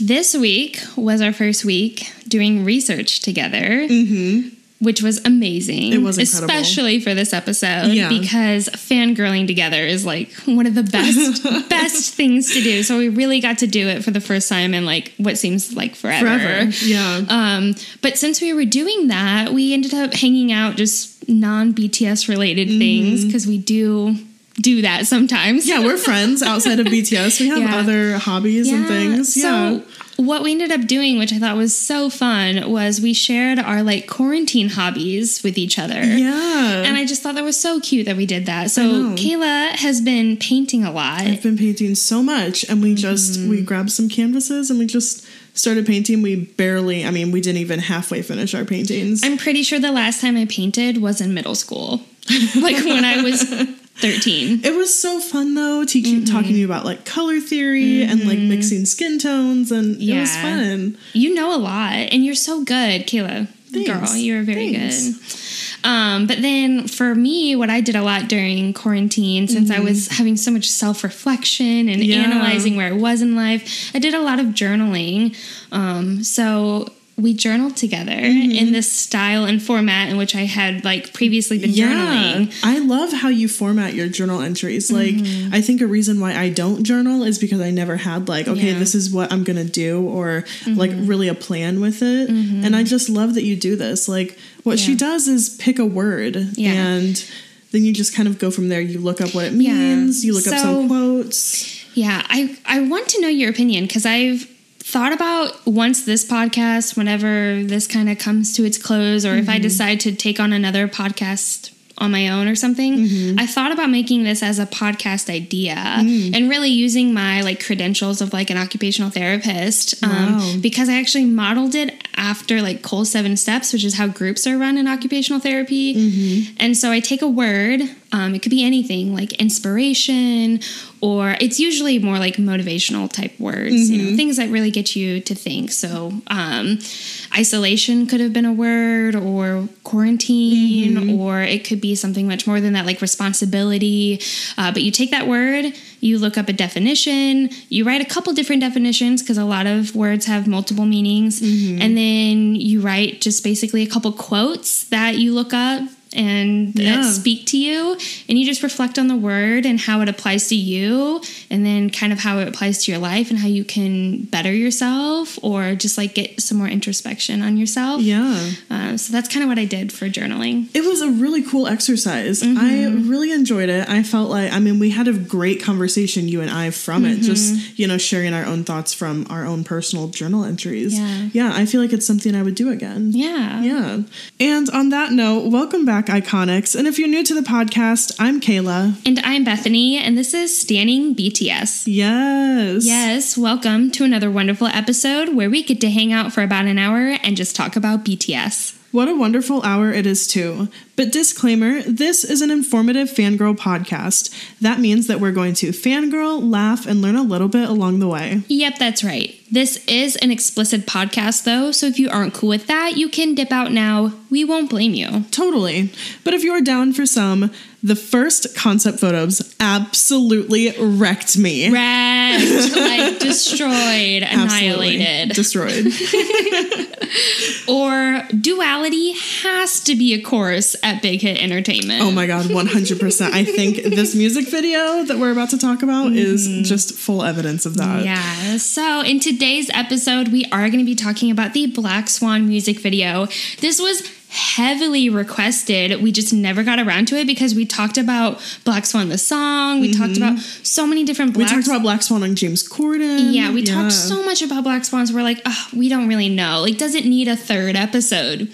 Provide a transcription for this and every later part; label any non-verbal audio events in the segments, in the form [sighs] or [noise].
This week was our first week doing research together. Which was amazing. Mm-hmm. It was incredible. especially for this episode Yeah. because fangirling together is like one of the best [laughs] best things to do. So we really got to do it for the first time in like what seems like forever. Forever. Yeah. Um, but since we were doing that, we ended up hanging out just non BTS related things because we do do that sometimes. Mm-hmm. yeah, we're friends outside of [laughs] BTS. We have Yeah. other hobbies and things. Yeah. So what we ended up doing, which I thought was so fun, was we shared our like quarantine hobbies with each other. yeah. And I just thought that was so cute that we did that. So. Kayla has been painting a lot. I've been painting so much and we just we grabbed some canvases and we just started painting. We barely I mean, we didn't even halfway finish our paintings. I'm pretty sure the last time I painted was in middle school, [laughs] like when I was [laughs] 13. it was so fun though, teaching Mm-hmm. talking to you about like color theory and like mixing skin tones and it was Yeah. fun. You know a lot, and you're so good, Kayla. Thanks. Girl, you're very Thanks. good. Um, but then for me, what I did a lot during quarantine, since I was having so much self reflection and Mm-hmm. Yeah. analyzing where I was in life, I did a lot of journaling. Um, so we journaled together Mm-hmm. in this style and format in which I had like previously been journaling. I love how you format your journal entries. Like, Mm-hmm. I think a reason why I don't journal is because I never had, like, okay, Yeah. Mm-hmm. this is what I'm going to do, or like really a plan with it. And I just love that you do this. Like, what she does is pick a word Yeah. and then you just kind of go from there. You look up what it Yeah. means, you look up some quotes. Yeah, I I want to know your opinion because I've thought about once this podcast, whenever this kind of comes to its close, or if I mm-hmm. decide to take on another podcast on my own or something, mm-hmm. I thought about making this as a podcast idea mm. and really using my like credentials of like an occupational therapist um, Wow. because I actually modeled it after like Cole's seven steps, which is how groups are run in occupational therapy. Mm-hmm. And so I take a word, um, it could be anything like inspiration, or it's usually more like motivational type words, you know, things that really get you to think. So, um, isolation could have been a word, or quarantine, or it could be something much more than that, like responsibility. Uh, but you take that word, you look up a definition, you write a couple different definitions because a lot of words have multiple meanings, and then you write just basically a couple quotes that you look up and Yeah. speak to you and you just reflect on the word and how it applies to you and then kind of how it applies to your life and how you can better yourself or just like get some more introspection on yourself Yeah. uh, so that's kind of what i did for journaling It was a really cool exercise. Mm-hmm. I really enjoyed it. I felt like, I mean, we had a great conversation, you and I, from it, Mm-hmm. just, you know, sharing our own thoughts from our own personal journal entries. Yeah. Yeah, I feel like it's something I would do again. yeah Yeah. And on that note, welcome back, Iconics. And if you're new to the podcast, I'm Kayla. and i'm bethany and this is standing bts Yes. Yes, welcome to another wonderful episode where we get to hang out for about an hour and just talk about BTS. What a wonderful hour it is, too. But disclaimer this is an informative fangirl podcast. That means that we're going to fangirl, laugh, and learn a little bit along the way. Yep, that's right. This is an explicit podcast, though, so if you aren't cool with that, you can dip out now. We won't blame you. Totally. But if you're down for some, The first concept photos absolutely wrecked me. Wrecked, [laughs] like destroyed, annihilated. Destroyed. [laughs] or duality has to be a course at Big Hit Entertainment. Oh my god, 100%. I think this music video that we're about to talk about is mm-hmm. just full evidence of that. Yeah. So, in today's episode, we are going to be talking about the Black Swan music video. This was heavily requested. We just never got around to it because we talked about Black Swan the song. We talked about so many different Mm-hmm. We talked about Black Swan and James Corden. Yeah, we talked so much about Black Swans. We're like, oh, we don't really know. Like, does it need a third episode?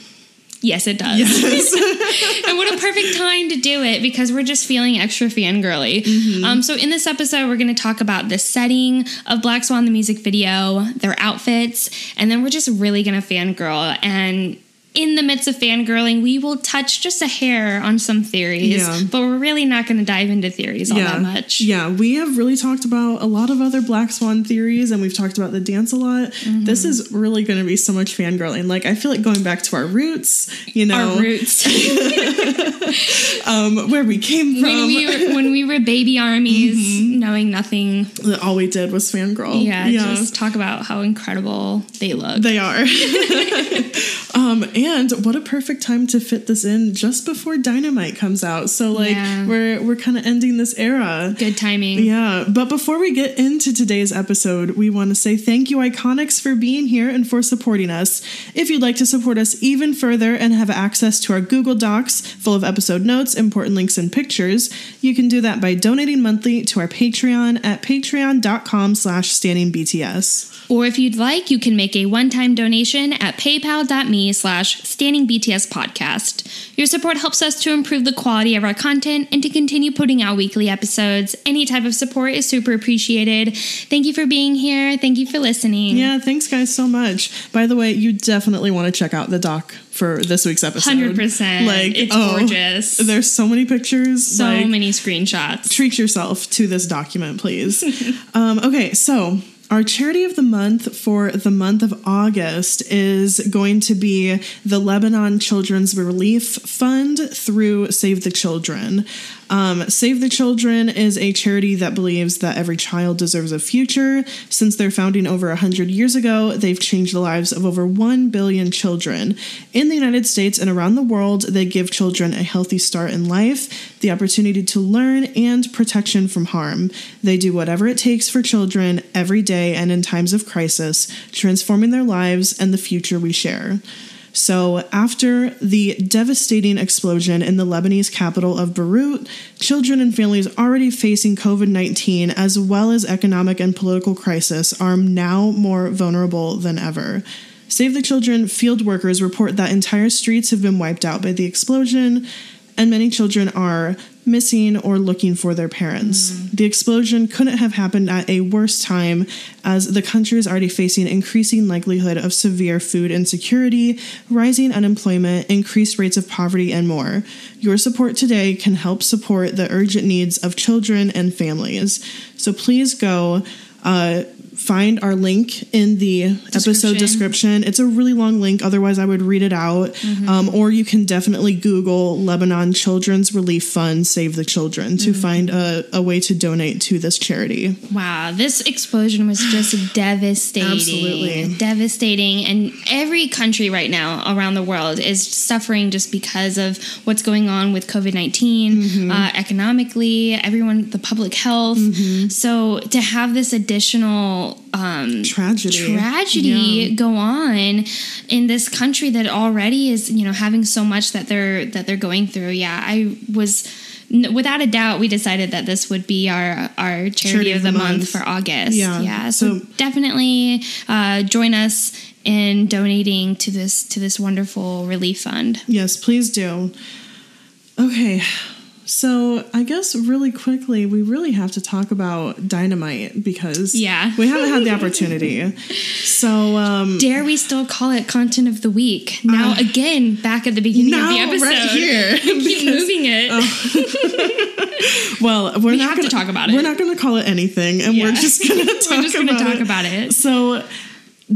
Yes, it does. [laughs] and what a perfect time to do it because we're just feeling extra fangirly. Mm-hmm. Um, so, in this episode, we're going to talk about the setting of Black Swan, the music video, their outfits, and then we're just really going to fangirl. And in the midst of fangirling, we will touch just a hair on some theories, Yeah. but we're really not going to dive into theories all that much. Yeah, we have really talked about a lot of other Black Swan theories and we've talked about the dance a lot. Mm-hmm. This is really going to be so much fangirling. Like, I feel like going back to our roots, you know, Our roots. [laughs] um, where we came from. when we were when we were baby armies, knowing nothing. All we did was fangirl. Yeah, just talk about how incredible they look. They are. [laughs] [laughs] um, and what a perfect time to fit this in just before Dynamite comes out. So like Yeah. we're we're kind of ending this era. Good timing. Yeah, but before we get into today's episode, we want to say thank you, Iconics, for being here and for supporting us. If you'd like to support us even further and have access to our Google Docs full of episode notes, important links, and pictures, you can do that by donating monthly to our Patreon at patreon.com slash standingbts. Or if you'd like, you can make a one-time donation at paypal.me slash standing BTS podcast. Your support helps us to improve the quality of our content and to continue putting out weekly episodes. Any type of support is super appreciated. Thank you for being here. Thank you for listening. Yeah, thanks guys so much. By the way, you definitely want to check out the doc for this week's episode. 100%. Like, It's oh, gorgeous. There's so many pictures. So like, many screenshots. treat yourself to this document, please. [laughs] um, okay, so our charity of the month for the month of August is going to be the Lebanon Children's Relief Fund through Save the Children. Um, Save the Children is a charity that believes that every child deserves a future. Since their founding over 100 years ago, they've changed the lives of over 1 billion children. In the United States and around the world, they give children a healthy start in life, the opportunity to learn, and protection from harm. They do whatever it takes for children every day and in times of crisis, transforming their lives and the future we share. So, after the devastating explosion in the Lebanese capital of Beirut, children and families already facing COVID 19, as well as economic and political crisis, are now more vulnerable than ever. Save the Children field workers report that entire streets have been wiped out by the explosion, and many children are missing or looking for their parents. The explosion couldn't have happened at a worse time, as the country is already facing increasing likelihood of severe food insecurity, rising unemployment, increased rates of poverty, and more. Your support today can help support the urgent needs of children and families. So please go. Uh, find our link in the episode Description. It's a really long link, otherwise, I would read it out. Um, or you can definitely Google Lebanon Children's Relief Fund Save the Children to find a, a way to donate to this charity. Wow, this explosion was just [gasps] devastating. Absolutely. Devastating. And every country right now around the world is suffering just because of what's going on with COVID 19, Mm-hmm. uh, economically, everyone, the public health. Mm-hmm. So to have this additional um, Tragedy. tragedy Yeah. go on in this country that already is you know having so much that they're that they're going through yeah i was without a doubt we decided that this would be our our charity, of the, month. for august Yeah. yeah so, So- definitely uh, join us in donating to this to this wonderful relief fund Yes, please do. Okay, so I guess really quickly, we really have to talk about dynamite because Yeah. we haven't had the opportunity. So um, dare we still call it content of the week now again back at the beginning of the episode right here, [laughs] keep moving it [laughs] well, we're We not gonna talk about it. We're not going to call it anything, and we're Yeah. just going to talk we're just gonna about talk it. about it So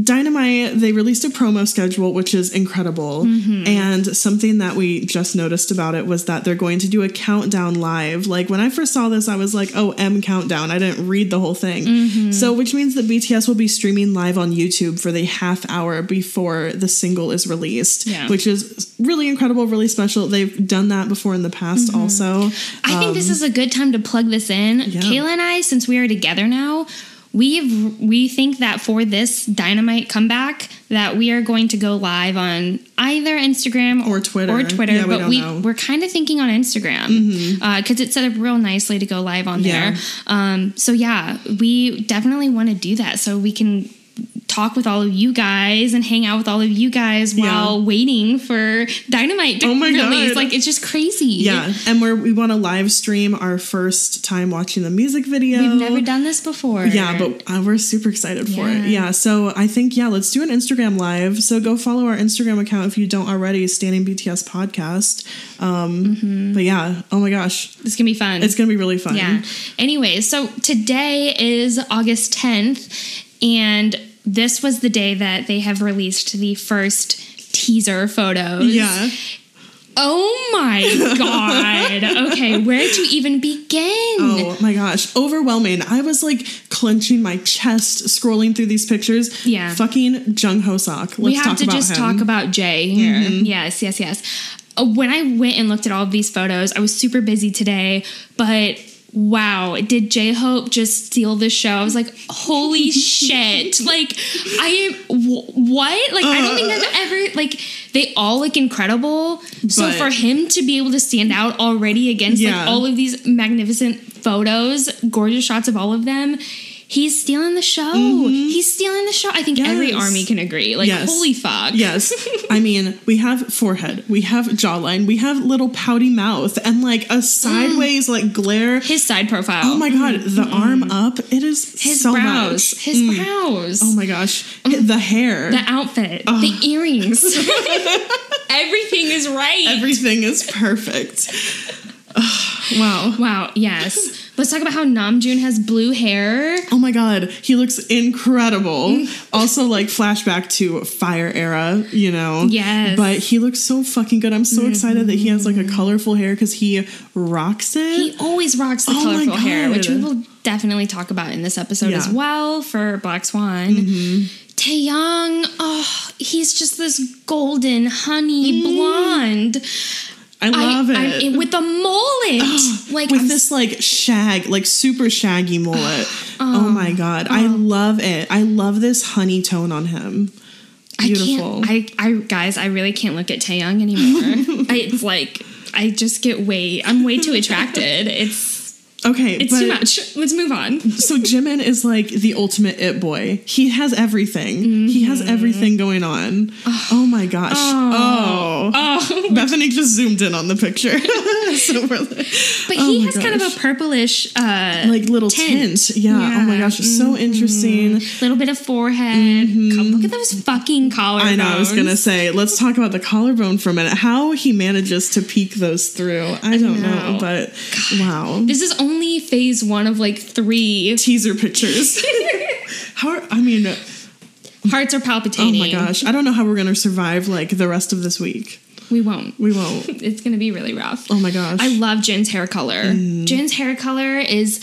Dynamite, they released a promo schedule, which is incredible. Mm-hmm. And something that we just noticed about it was that they're going to do a countdown live. Like when I first saw this, I was like, oh, M countdown. I didn't read the whole thing. Mm-hmm. So, which means that BTS will be streaming live on YouTube for the half hour before the single is released, Yeah. which is really incredible, really special. They've done that before in the past mm-hmm. also. I think this um, is a good time to plug this in. Um, yeah. Kayla and I, since we are together now, we've we think that for this dynamite comeback that we are going to go live on either Instagram Or Twitter. or Twitter, Yeah, we but we. Mm-hmm. we're kind of thinking on Instagram because it's set up real nicely to go live on Yeah. there. Um, so yeah, we definitely want to do that so we can talk with all of you guys and hang out with all of you guys Yeah. while waiting for dynamite to Oh my release. God. Like it's just crazy. Yeah, and we're, we want to live stream our first time watching the music video. We've never done this before. Yeah, but uh, we're super excited for it. Yeah. Yeah, so I think yeah, let's do an Instagram live. So go follow our Instagram account if you don't already, Standing BTS Podcast. Um, But yeah, oh my gosh, it's gonna be fun. it's gonna be really fun. yeah. Anyway, so today is August 10th, and this was the day that they have released the first teaser photos. Yeah. Oh my god. [laughs] Okay, where to even begin? Oh my gosh, overwhelming. I was like clenching my chest scrolling through these pictures. Yeah. Fucking Jung Hoseok. Let's we have to just him. Mm-hmm. talk about Jay here. Yes, yes, yes. Uh, when I went and looked at all of these photos, I was super busy today, but wow, did J Hope just steal the show? I was like, holy [laughs] shit! Like, I am wh- what? Like, I don't think uh. I've ever like they all look incredible. so for him to be able to stand out already against Yeah. like all of these magnificent photos, gorgeous shots of all of them. He's stealing the show. He's stealing the show. I think every Mm-hmm. Army can agree. Like, Yes. holy fuck. Yes. [laughs] I mean, we have forehead, we have jawline, we have little pouty mouth, and like a sideways like glare. His side profile. Oh my god, the arm up, it is His so brows. much. His Mm. brows. Oh my gosh, the hair. the outfit. The earrings. [laughs] [laughs] Everything is right. Everything is perfect. Wow. wow. Yes. Let's talk about how Namjoon has blue hair. Oh my god, he looks incredible. Mm. also, like flashback to fire era, you know. Yes. Mm-hmm. But he looks so fucking good. I'm so excited that he has like a colorful hair because he rocks it. He always rocks the Oh colorful hair, which we will definitely talk about in this episode as Yeah. Mm-hmm. well for Black Swan. Taehyung, oh, he's just this golden honey blonde. I love I, it. I'm- with the mullet, [gasps] like with I'm this like shag, like super shaggy [gasps] mullet. Uh-huh. oh my god, I um, love it. I love this honey tone on him. Beautiful. I can't. I, I guys, I really can't look at Taehyung anymore. [laughs] I, it's like I just get way. I'm way too attracted. It's okay, it's but too much. Let's move on. [laughs] so Jimin is like the ultimate it boy. He has everything. He has Mm-hmm. everything going on. Oh my gosh. Oh. Oh, [laughs] Bethany just zoomed in on the picture. [laughs] so we're like, but Oh he has kind of a purplish, uh, like little tint. Yeah. Oh my gosh, it's so interesting. little bit of forehead. God, Look at those fucking collarbones. Mm-hmm. I know. I was gonna say, let's talk about the collarbone for a minute. How he manages to peek those through, I don't know, know. but wow. This is only phase one of like three. Teaser pictures. [laughs] how? I mean, Hearts are palpitating. oh my gosh, I don't know how we're gonna survive like the rest of this week. we won't. We won't. [laughs] It's gonna be really rough. Oh my gosh. I love Jin's hair color. Mm. Jin's hair color is,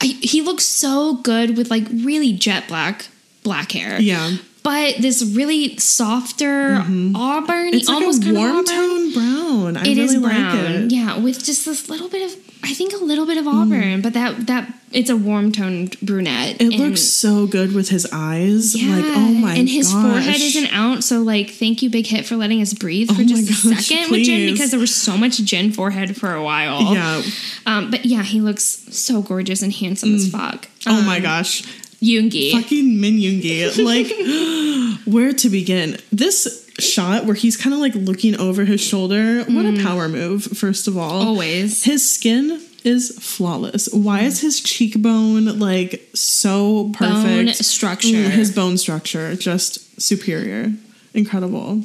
I, he looks so good with like really jet black black hair. yeah. But this really softer auburn, Mm-hmm. It's like almost a warm auburn. tone brown. I It really is like brown, it. yeah, with just this little bit of, I think a little bit of Mm. auburn, but that that it's a warm toned brunette. It and- looks so good with his eyes. yeah, Like, oh my and his gosh. forehead isn't out. So like, thank you, Big Hit, for letting us breathe for Oh just a gosh, second with Jin please. because there was so much Jin forehead for a while. Yeah. Um, but yeah, he looks so gorgeous and handsome as fuck. Oh my Um, gosh. Yoongi. Fucking Min Yoongi. [laughs] Like, where to begin? This shot where he's kind of like looking over his shoulder. What a power move, first of all. Always. His skin is flawless. Why is his cheekbone like so perfect? Bone structure. Mm, His bone structure just superior. Incredible.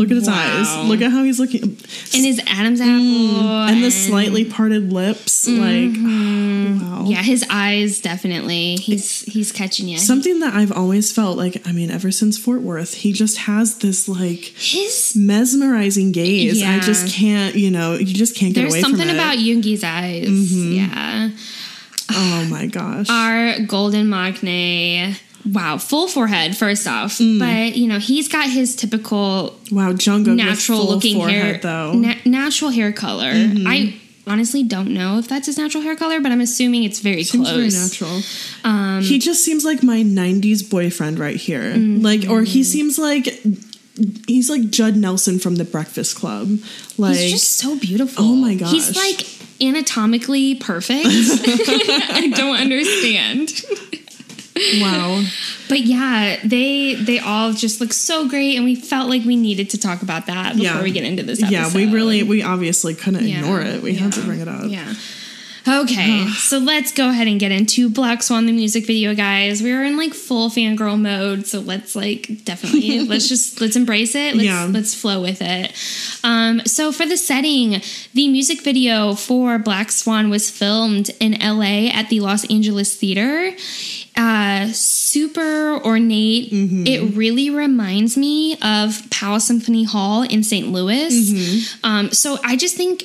Look at his Wow. eyes. Look at how he's looking. and his Adam's apple Mm, and the slightly parted lips. Like, wow. yeah, his eyes definitely. He's he's catching you. Something that I've always felt like, I mean, ever since Fort Worth, he just has this like his mesmerizing gaze. Yeah. I just can't, you know, you just can't get there's away from it. There's something about Yoongi's eyes. Mhm. Yeah. oh my gosh. Our golden maknae. Wow, full forehead first off, Mm. but you know he's got his typical wow, Jungkook natural looking forehead, hair, though. na- natural hair color. Mhm. I honestly don't know if that's his natural hair color, but I'm assuming it's very Seems close. very natural. Um, he just seems like my 90s boyfriend right here. Mm-hmm. Like, or he seems like he's like Judd Nelson from the Breakfast Club. Like, he's just so beautiful. Oh my gosh. He's like anatomically perfect. [laughs] I don't understand. [laughs] wow. But yeah, they they all just look so great, and we felt like we needed to talk about that before Yeah. we get into this episode. Yeah, we really, we obviously couldn't Yeah, ignore it. We had to bring it up. Yeah. Okay, [sighs] so let's go ahead and get into Black Swan the music video, guys. We're in like full fangirl mode, so let's like definitely [laughs] let's just let's embrace it. Let's Yeah. let's flow with it. Um, so for the setting, the music video for Black Swan was filmed in LA at the Los Angeles Theater. Uh, super ornate. Mm-hmm. It really reminds me of Powell Symphony Hall in St. Louis. Mm-hmm. Um, so I just think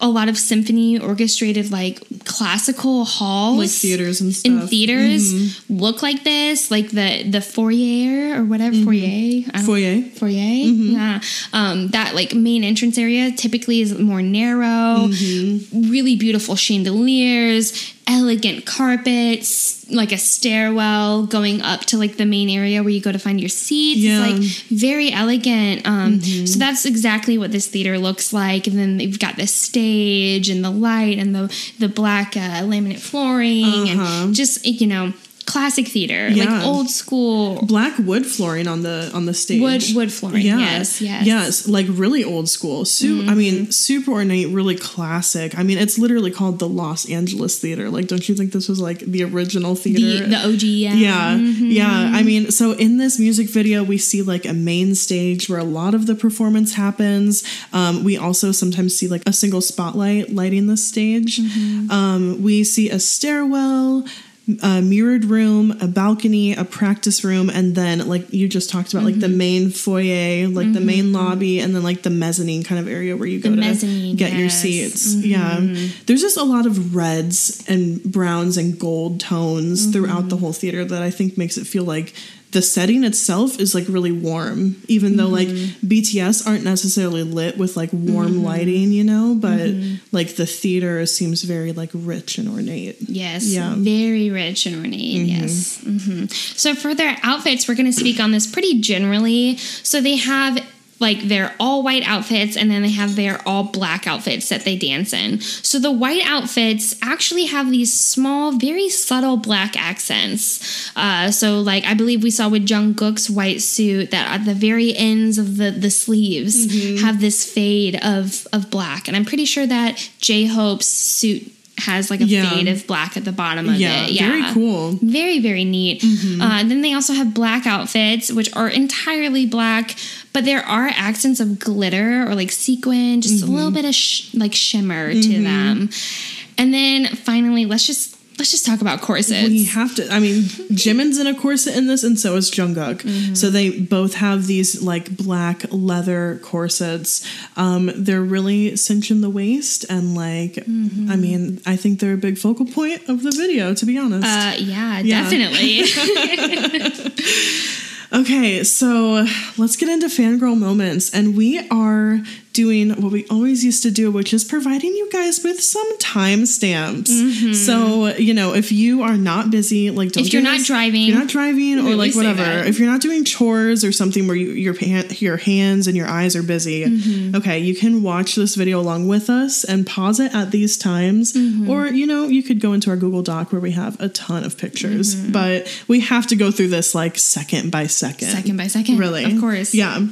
a lot of symphony orchestrated like classical halls Like theaters and in stuff. theaters Mhm. look like this like the the foyer or whatever foyer I don't- Foyer. foyer Mhm. yeah um that like main entrance area typically is more narrow Mm-hmm. really beautiful chandeliers elegant carpets like a stairwell going up to like the main area where you go to find your seats Yeah. it's like very elegant um Mm-hmm. so that's exactly what this theater looks like and then they've got the stage and the light and the the black uh, laminate flooring Uh-huh. and just you know classic theater Yeah. like old school Black wood flooring on the on the stage. Wood- wood flooring, yes, yes. Mm-hmm. yes, like really old school. Su- I mean, super ornate, really classic. I mean, it's literally called the Los Angeles Theater. Like, don't you think this was like the original theater? the, the OG yeah Yeah, Mhm. yeah. I mean, so in this music video, we see like a main stage where a lot of the performance happens. Um, we also sometimes see like a single spotlight lighting the stage. Mm-hmm. Um, we see a stairwell. A mirrored room, a balcony, a practice room, and then like you just talked about, like the Mm-hmm. main foyer, like the main lobby, and then like the mezzanine kind of area where you go The to mezzanine, get your yes. seats. Mhm. Yeah, there's just a lot of reds and browns and gold tones throughout Mm-hmm. the whole theater that I think makes it feel like the setting itself is like really warm, even though like Mm-hmm. BTS aren't necessarily lit with like warm lighting, you know, but Mm-hmm. like the theater seems very like rich and ornate. Yes, Yeah. very rich and ornate. Yes. hmm So for their outfits, we're going to speak on this pretty generally. So they have like their all white outfits and then they have their all black outfits that they dance in. So the white outfits actually have these small, very subtle black accents. Uh, so like I believe we saw with Jungkook's white suit that at the very ends of the the sleeves Mm-hmm. have this fade of of black, and I'm pretty sure that J Hope's suit has like a Yeah. fade of black at the bottom of Yeah, it. Yeah, very cool. Mm-hmm. Very, very neat. Uh, and then they also have black outfits, which are entirely black, but there are accents of glitter or like sequin, just a Mm-hmm. little bit of sh- like shimmer to them. And then finally, let's just let's just talk about corsets. We have to. I mean, Jimin's in a corset in this, and so is Jungkook. Mm-hmm. So they both have these like black leather corsets. Um, they're really cinching the waist, and like, Mm-hmm. I mean, I think they're a big focal point of the video. To be honest. uh, yeah, Yeah. definitely. [laughs] [laughs] Okay, so let's get into fangirl moments. And we are doing what we always used to do, which is providing you guys with some timestamps. So, you know, if you are not busy, like don't Mm-hmm. If you're not this- driving, you're not driving or like whatever, if you're not doing chores or something where you, your your hands and your eyes are busy, Mm-hmm. okay, you can watch this video along with us and pause it at these times. Mm-hmm. Or, you know, you could go into our Google Doc where we have a ton of pictures, Mm-hmm. but we have to go through this like second by second. second by second. Really? Of course. Yeah.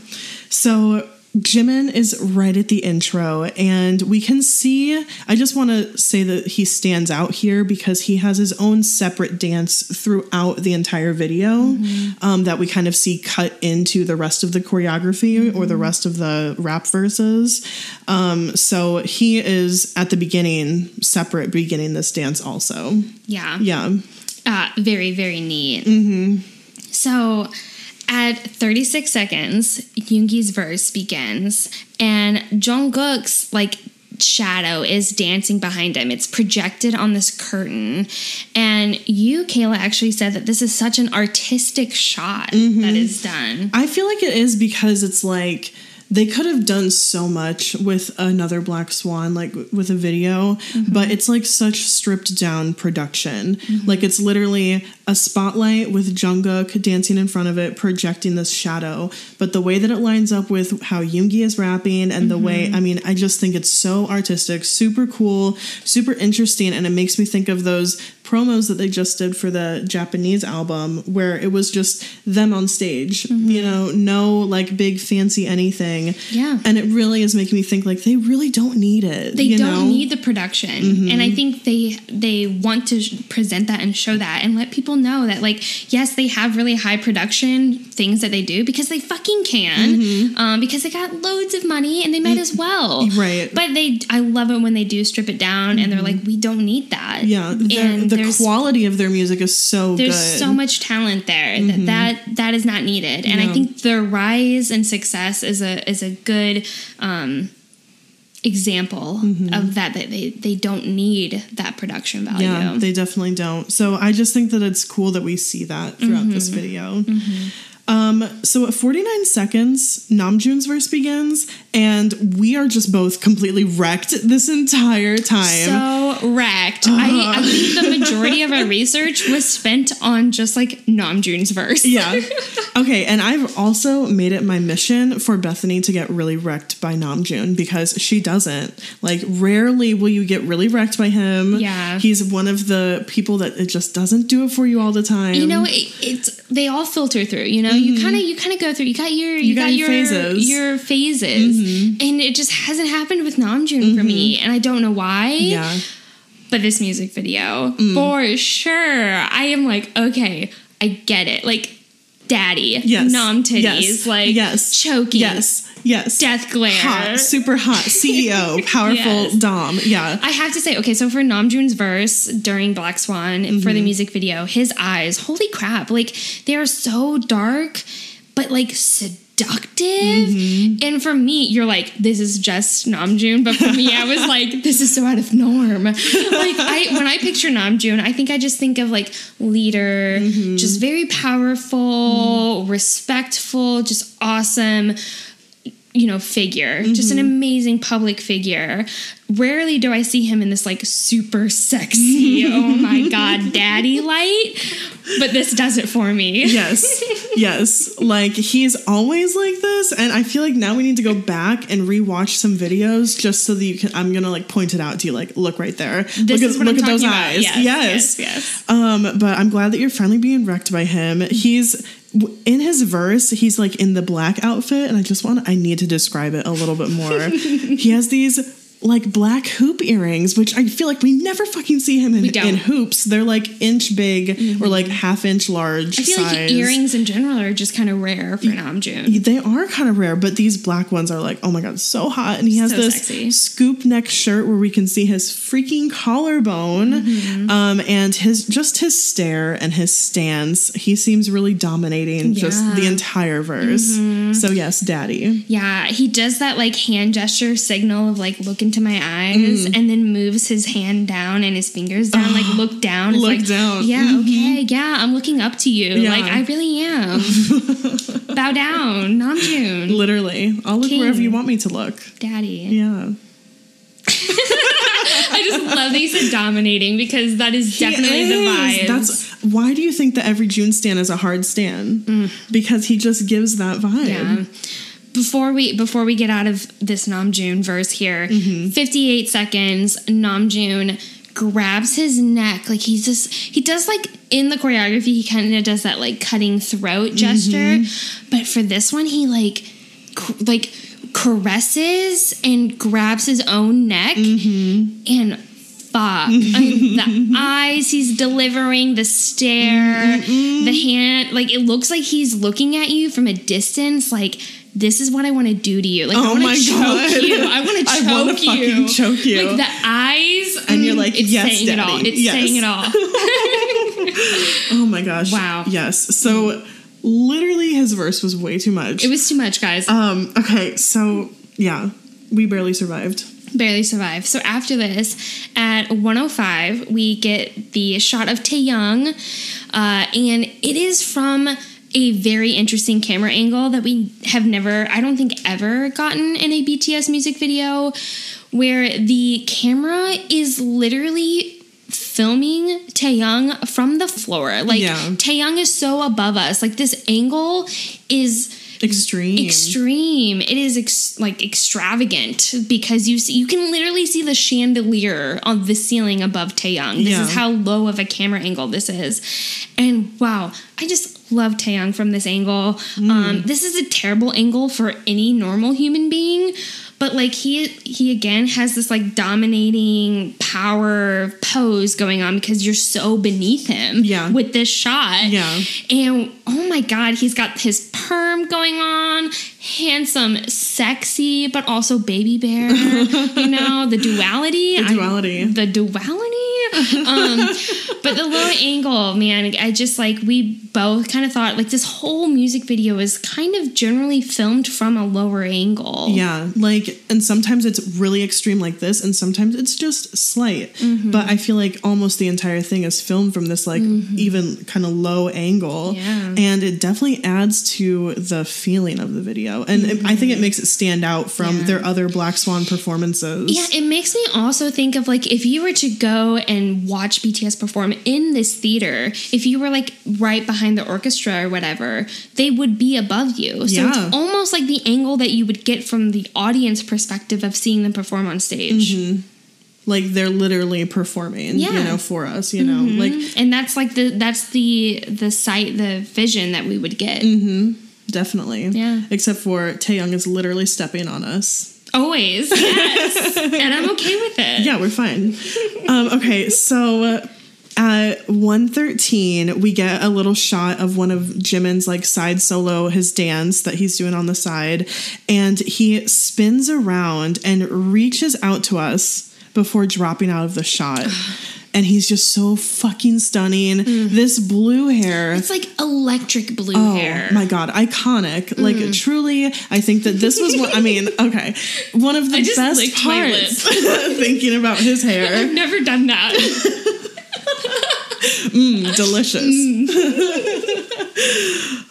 So Jimin is right at the intro, and we can see. I just want to say that he stands out here because he has his own separate dance throughout the entire video um, that we kind of see cut into the rest of the choreography or the rest of the rap verses. Um, so he is at the beginning, separate, beginning this dance also. Yeah. Yeah. Uh, very, very neat. Mm-hmm. So at 36 seconds, Yoongi's verse begins, and Jungkook's like shadow is dancing behind him. It's projected on this curtain. And you, Kayla, actually said that this is such an artistic shot that mm-hmm. is done. I feel like it is because it's like they could have done so much with another Black Swan, like with a video, mm-hmm. but it's like such stripped down production. Mm-hmm. Like it's literally a spotlight with Jungkook dancing in front of it, projecting this shadow. But the way that it lines up with how Yoongi is rapping and the way, mm-hmm. I mean, I just think it's so artistic, super cool, super interesting, and it makes me think of those promos that they just did for the Japanese album where it was just them on stage, you know, no like big fancy anything. Yeah. And it really is making me think like they really don't need it. they you don't know? Mm-hmm. need the production and i think they they want to present that and show that and let people know that like yes they have really high production things that they do because they fucking can um, because they got loads of money and they might as well Mm-hmm. Right. Mm-hmm. but they i love it when they do strip it down and they're like we don't need that Yeah, the, and the quality of their music is so there's good. so much talent there that, that that is not needed and Yeah. i think their rise and success is a is a good um example of that that they they don't need that production value Yeah, they definitely don't. So I just think that it's cool that we see that throughout this Mm-hmm. video. Um, so at 49 seconds, Namjoon's verse begins, and we are just both completely wrecked this entire time. so wrecked. I, I think the majority of our research was spent on just like Namjoon's verse. yeah. [laughs] Okay, and I've also made it my mission for Bethany to get really wrecked by Namjoon because she doesn't. Like, rarely will you get really wrecked by him. Yeah. He's one of the people that it just doesn't do it for you all the time. You know, it, it's they all filter through. You know, you mm-hmm. kind of you kind of go through. You got your you, got got, your your phases. your phases, mm-hmm. and it just hasn't happened with Namjoon for me, mm-hmm. and I don't know why. yeah. But this music video, mm. for sure, I am like, okay, I get it. Like, daddy, Yes. nom titties, Yes. like yes. choking, Yes. Yes. death glare. Hot. Super hot. [laughs] CEO. Powerful Yes. Dom. Yeah. I have to say, okay, so for Namjoon's verse during Black Swan and for the Mm-hmm. music video, his eyes, holy crap, like they are so dark, but like seductive. Mm-hmm. And for me, you're like, this is just Namjoon, but for me, I was [laughs] like, this is so out of norm. like I, when I picture Namjoon, I think I just think of like leader, Mm-hmm. just very powerful, respectful, just awesome you know, figure, just Mm-hmm. an amazing public figure. Rarely do I see him in this like super sexy, oh my [laughs] god, daddy light, but this does it for me. Yes. yes. Like he's always like this. And I feel like now we need to go back and rewatch some videos just so that you can I'm gonna like point it out to you. Like, look right there. This look at look I'm at those eyes. Yes, yes. yes, yes. Um, but I'm glad that you're finally being wrecked by him. He's in his verse, he's like in the black outfit, and I just want I need to describe it a little bit more. [laughs] he has these like black hoop earrings, which I feel like we never fucking see him in, in hoops. They're like inch big or like half inch large. I feel size. like earrings in general are just kind of rare for Namjoon. They are kind of rare, but these black ones are like, oh my god, so hot. And he has So this sexy. scoop neck shirt where we can see his freaking collarbone, Mm-hmm. um, and his just his stare and his stance. He seems really dominating just Yeah. Mm-hmm. the entire verse. So yes, daddy. Yeah, he does that like hand gesture signal of like look into my eyes Mm. and then moves his hand down and his fingers down, like [gasps] look down. It's Look like, down. Yeah, okay, yeah, I'm looking up to you. Yeah. Like I really am. [laughs] Bow down, Namjoon, Literally, I'll look King. wherever you want me to look. daddy. Yeah, [laughs] I just love that you said dominating because that is definitely He the vibe. That's why do you think that every June stand is a hard stand? Because he just gives that vibe. Mm. Yeah. Before we before we get out of this Namjoon verse here, Mm-hmm. 58 seconds, Namjoon grabs his neck like he's just he does like in the choreography he kind of does that like cutting throat gesture Mm-hmm. but for this one he like cr- like caresses and grabs his own neck Mm-hmm. and fuck. I mean, the [laughs] eyes he's delivering, the stare, the hand, like it looks like he's looking at you from a distance, like this is what I want to do to you. Like I Oh want to choke God. you. I want to [laughs] I choke wanna you. fucking choke you. Like the eyes, And you're mm, like, it's "Yes, saying it all. It's Yes." saying it all. [laughs] Oh my gosh. Wow. Yes. So literally his verse was way too much. it was too much, guys. um okay, so yeah, we barely survived. barely survive. So after this, at 105, we get the shot of Taehyung, uh, and it is from a very interesting camera angle that we have never, I don't think, ever gotten in a BTS music video, where the camera is literally filming Taehyung from the floor. Like Yeah. Taehyung is so above us. Like this angle is Extreme. extreme. It is ex- like extravagant because you see, you can literally see the chandelier on the ceiling above Taehyung. This Yeah. is how low of a camera angle this is, and wow, I just love Taehyung from this angle. Mm. Um, this is a terrible angle for any normal human being. But like he he again has this like dominating power pose going on because you're so beneath him Yeah. with this shot. Yeah. And oh my God, he's got his perm going on, handsome, sexy, but also baby bear. [laughs] you know, the duality. The I- duality. the duality. [laughs] um, but the low angle, man, I just like, we both kind of thought like this whole music video is kind of generally filmed from a lower angle. Yeah, like, and sometimes it's really extreme like this, and sometimes it's just slight. Mm-hmm. But I feel like almost the entire thing is filmed from this, like, even kind of low angle. Yeah. And it definitely adds to the feeling of the video. And it- I think it makes it stand out from Mm-hmm. Yeah. their other Black Swan performances. Yeah, it makes me also think of like if you were to go and watch BTS perform in this theater, if you were like right behind the orchestra or whatever, they would be above you. So Yeah. it's almost like the angle that you would get from the audience perspective of seeing them perform on stage. Mm-hmm. Like, they're literally performing, Yeah. you know, for us, you know? Mm-hmm. Like, And that's like the that's the the sight, the vision that we would get. Mm-hmm. definitely. Yeah. Except for Taehyung is literally stepping on us. Always. Yes. [laughs] and I'm okay with it. Yeah, we're fine. um, okay, so at 113, we get a little shot of one of Jimin's like side solo, his dance that he's doing on the side, and he spins around and reaches out to us before dropping out of the shot. [sighs] [sighs] And he's just so fucking stunning. This blue hair. It's like electric blue Oh hair. my god, iconic! Like Mm. truly, I think that this was one. I mean, [laughs] okay, one of the I best parts. [laughs] thinking about his [laughs] hair, I've never done that. Mm, delicious.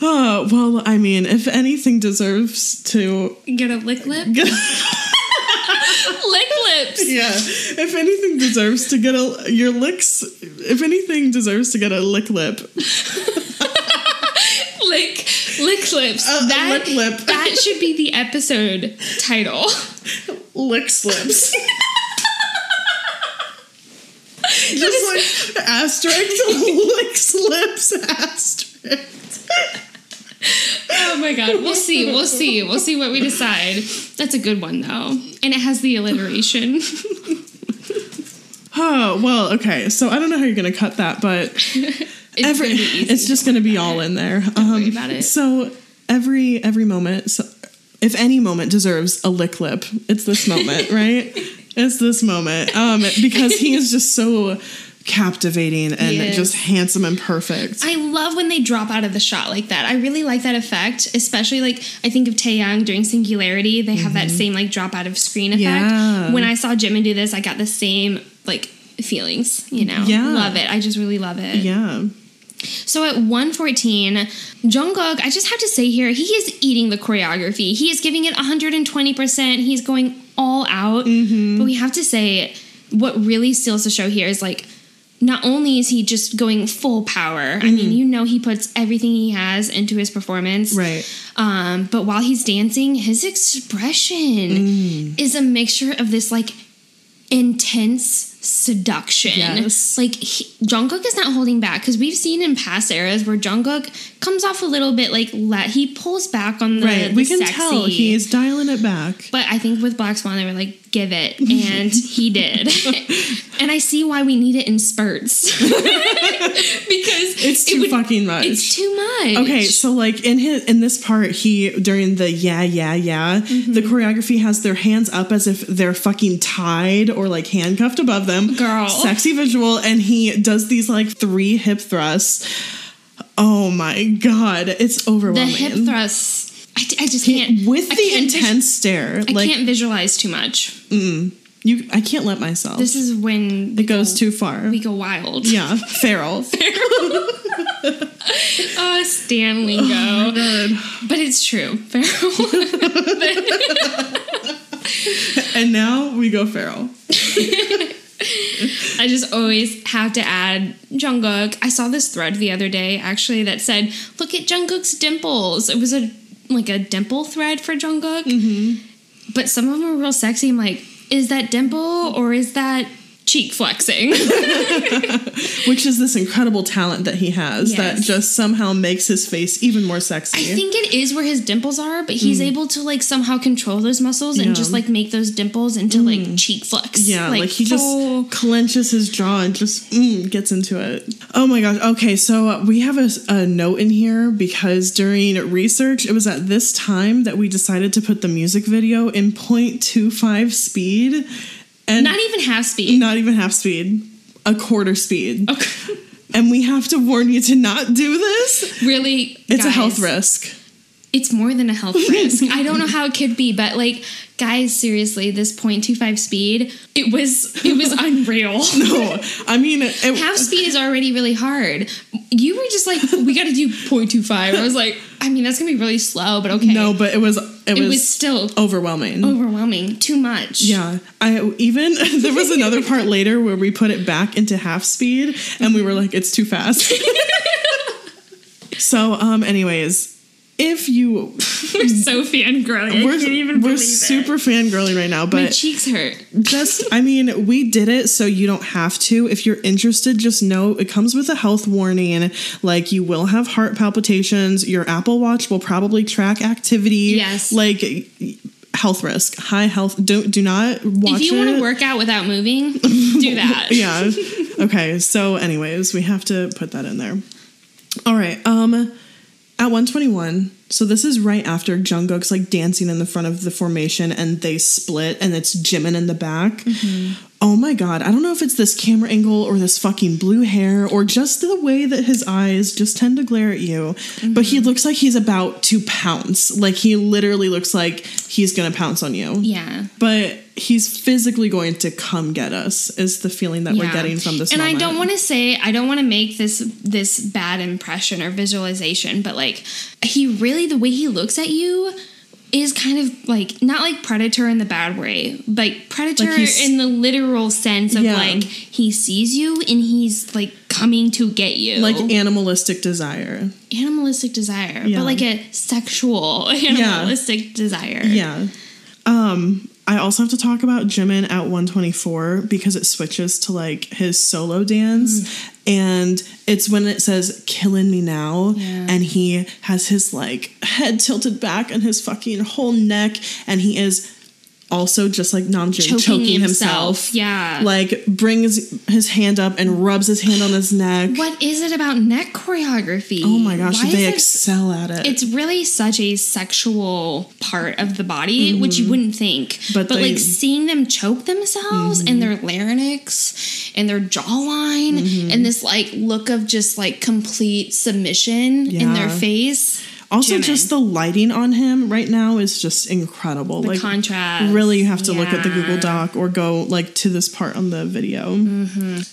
oh well, I mean, if anything deserves to, Get a lick lip? lick lips. yeah, if anything deserves to get a your licks, if anything deserves to get a lick lip, [laughs] Lick lick lips. A that, lick lip. that should be the episode title. lick slips. [laughs] Just like asterisk, [laughs] lick slips, asterisk. God. We'll see. We'll [laughs] see. We'll see what we decide. That's a good one though. And it has the alliteration. [laughs] Oh well, okay. So I don't know how you're gonna cut that, but [laughs] It's every gonna be easy. it's just gonna be all in there. Um, it. So every every moment, so if any moment deserves a lick lip, it's this moment, right? It's this moment, um, because he is just so captivating and just handsome and perfect. I love when they drop out of the shot like that. I really like that effect, especially like I think of Taehyung during Singularity. They have that mm-hmm. same like drop out of screen effect. Yeah. When I saw Jimin do this, I got the same like feelings. You know, Yeah. love it. I just really love it. yeah, So at 114, Jungkook, I just have to say here, he is eating the choreography. He is giving it 120%. He's going all out. Mm-hmm. But we have to say, what really steals the show here is like, not only is he just going full power, I mean, you know, he puts everything he has into his performance. right. Um, but while he's dancing, his expression is a mixture of this like intense seduction. Yes. Like he, Jungkook is not holding back because we've seen in past eras where Jungkook comes off a little bit like let he pulls back on the right. the We can sexy. tell he's dialing it back. But I think with Black Swan, they were like, give it. [laughs] And he did. [laughs] and I see why we need it in spurts. [laughs] because It's it too would- fucking much. It's too much. Okay, so like in his in this part, he during the yeah yeah yeah, Mm-hmm. the choreography has their hands up as if they're fucking tied or like handcuffed above them. Girl. sexy visual, and he does these like three hip thrusts. Oh my god, it's overwhelming. the hip thrusts, I, I just He- can't. with I the can't vis- intense stare, I like can't visualize too much. you, I can't let myself. This is when it goes too far. we go wild. yeah, feral. [laughs] Feral. oh, Stan oh lingo. but it's true. Feral. [laughs] and now we go feral. [laughs] I just always have to add Jungkook. I saw this thread the other day actually that said, "Look at Jungkook's dimples." It was a like a dimple thread for Jungkook, Mm-hmm. but some of them are real sexy. I'm like, is that dimple or is that cheek flexing? [laughs] which is this incredible talent that he has that just somehow makes his face even more sexy. I think it is where his dimples are, but he's able to like somehow control those muscles Mm. Yeah. Mm. and just like make those dimples into like cheek flex. yeah, like, he full- just clenches his jaw and just mm, gets into it. Oh my gosh. Okay, so uh, we have a, a note in here because during research, it was at this time that we decided to put the music video in 0.25 speed and not even half speed. not even half speed, a quarter speed. Okay. [laughs] And we have to warn you to not do this. really, It's a health risk. It's more than a health [laughs] risk. I don't know how it could be, but like, guys, seriously, this 0.25 speed, it was it was [laughs] unreal. No, I mean, it, Half speed is already really hard. You were just like, we got to do 0.25. I was like, I mean, that's gonna be really slow, but okay. no, but it was it, it was, was still overwhelming. overwhelming. Too much. Yeah, I even [laughs] there was another [laughs] part later where we put it back into half speed, and we were like, it's too fast. [laughs] so, um, anyways, if you [laughs] We're so fangirly. I we're, can't even we're super it. fangirly right now, but My cheeks hurt. just I mean, we did it so you don't have to. If you're interested, just know it comes with a health warning. Like you will have heart palpitations. Your Apple Watch will probably track activity. Yes. Like health risk, high health. Don't do not watch if you it. want to work out without moving, [laughs] do that. [laughs] yeah. Okay. So, anyways, we have to put that in there. All right. Um, at 121. So this is right after Jungkook's like dancing in the front of the formation, and they split, and it's Jimin in the back. Mm-hmm. Oh my god! I don't know if it's this camera angle or this fucking blue hair or just the way that his eyes just tend to glare at you. But he looks like he's about to pounce. Like he literally looks like he's gonna pounce on you Yeah. but he's physically going to come get us is the feeling that we're getting from this and moment. i don't want to say i don't want to make this this bad impression or visualization but like he really the way he looks at you is kind of like not like predator in the bad way but predator Like in the literal sense of Yeah. like he sees you and he's like coming to get you like animalistic desire animalistic desire Yeah. but like a sexual [laughs] animalistic desire yeah um i also have to talk about jimin at 124 because it switches to like his solo dance Mm. and it's when it says killing me now Yeah. and he has his like head tilted back and his fucking whole neck and he is also just like Namjoon choking, Choking himself. himself, yeah. Like brings his hand up and rubs his hand on his neck. what is it about neck choreography Oh my gosh, Why they is it excel at it. it's really such a sexual part of the body, which you wouldn't think. Mm-hmm. But But, they- Mm-hmm. like seeing them choke themselves and their larynx and their jawline Mm-hmm. and this like look of just like complete submission in their face. Also Jimin. just the lighting on him right now is just incredible. The like contrast. Really you have to look at the Google Doc or go like to this part on the video.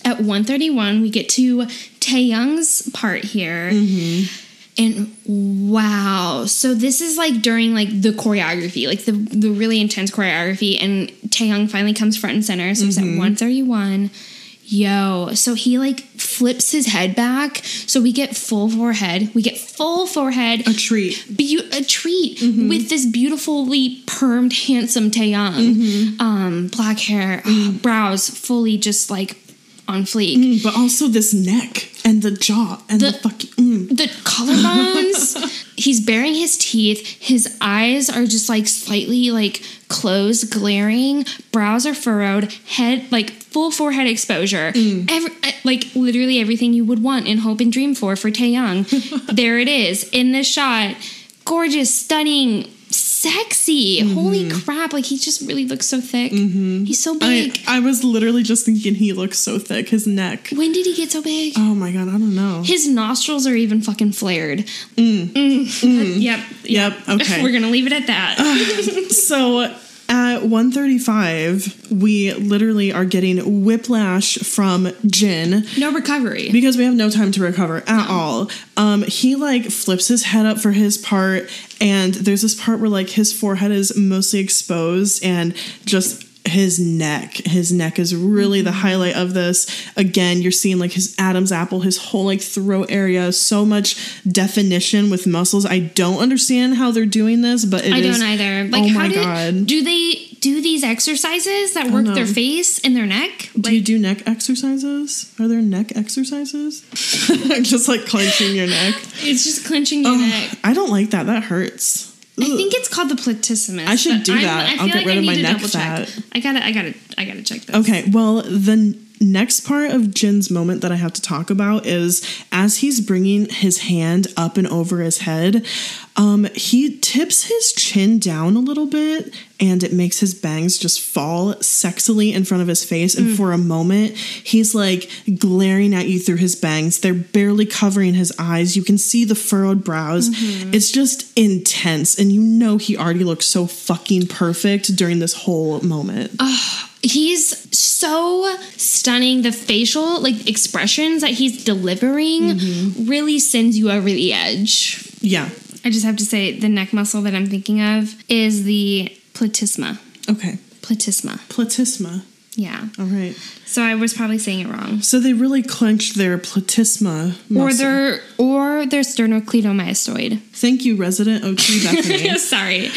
At 131, we get to Taehyung's part here. Mm-hmm. And wow. So this is like during like the choreography, like the the really intense choreography and Taehyung finally comes front and center. So it's Mm-hmm. at 131. Yo, so he like flips his head back, so we get full forehead. We get full forehead. A treat. Be- a treat with this beautifully permed, handsome Taehyung. Um, black hair, uh, brows fully just like on fleek. Mm, But also this neck and the jaw and the, The- fucking. Mm. The collarbones. [laughs] he's baring his teeth. His eyes are just like slightly like closed, glaring. Brows are furrowed. Head like full forehead exposure. Every, uh, like literally everything you would want and hope and dream for for Taehyung. [laughs] there it is in this shot. Gorgeous, stunning, sexy. Holy mm-hmm. crap! Like he just really looks so thick. Mm-hmm. He's so big. I was literally just thinking he looks so thick. His neck. when did he get so big? Oh my god, I don't know. His nostrils are even fucking flared. Mm. mm. mm. Yep. Yep, okay. [laughs] We're gonna leave it at that. [laughs] So at 135, we literally are getting whiplash from Jin no recovery. because we have no time to recover at all. Um, he like flips his head up for his part, and there's this part where like his forehead is mostly exposed and just his neck. His neck is really the mm-hmm. highlight of this. Again you're seeing like his adam's apple his whole like throat area so much definition with muscles. I don't understand how they're doing this but it I is- don't either. Oh like, oh how my do, god. do they do these exercises that work their face and their neck? do you do neck exercises? Are there neck exercises? [laughs] Just like clenching your neck. It's just clenching your neck. i don't like that. That hurts I think it's called the platysimus. I should do that. I I'll get like rid I of my neck double check. fat. I gotta, I gotta, I gotta check this. Okay, well, the next part of Jin's moment that I have to talk about is as he's bringing his hand up and over his head, um, he tips his chin down a little bit and it makes his bangs just fall sexily in front of his face. And for a moment, he's like glaring at you through his bangs. They're barely covering his eyes. You can see the furrowed brows. It's just intense. And you know he already looks so fucking perfect during this whole moment. He's so stunning. The facial like expressions that he's delivering Mm-hmm. really sends you over the edge. yeah. I just have to say the neck muscle that I'm thinking of is the platysma. Okay. Platysma. Platysma. Yeah. All right. So I was probably saying it wrong. So they really clenched their platysma muscle. Or their or their sternocleidomyostoid. Thank you, resident OT Bethany. [laughs] Sorry,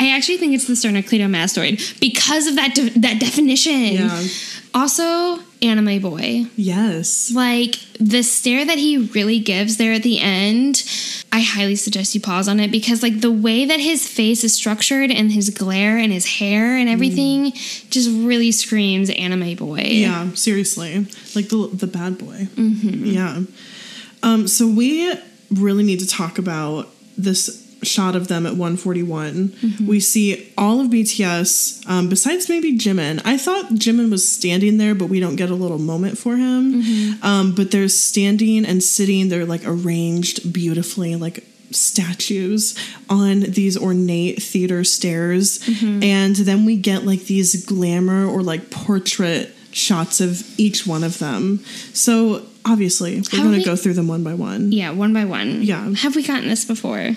I actually think it's the sternocleidomastoid because of that de- that definition. Yeah. Also, anime boy, yes. like the stare that he really gives there at the end. I highly suggest you pause on it because, like, the way that his face is structured and his glare and his hair and everything mm. just really screams anime boy. Yeah, [laughs] seriously. Like the the bad boy. Yeah. Um, so we really need to talk about this shot of them at 141. We see all of BTS, um, besides maybe Jimin. I thought Jimin was standing there, but we don't get a little moment for him. Um, but they're standing and sitting, they're like arranged beautifully, like statues on these ornate theater stairs. And then we get like these glamour or like portrait shots of each one of them. So obviously, we're going to we- go through them one by one. Yeah, one by one. Yeah. Have we gotten this before?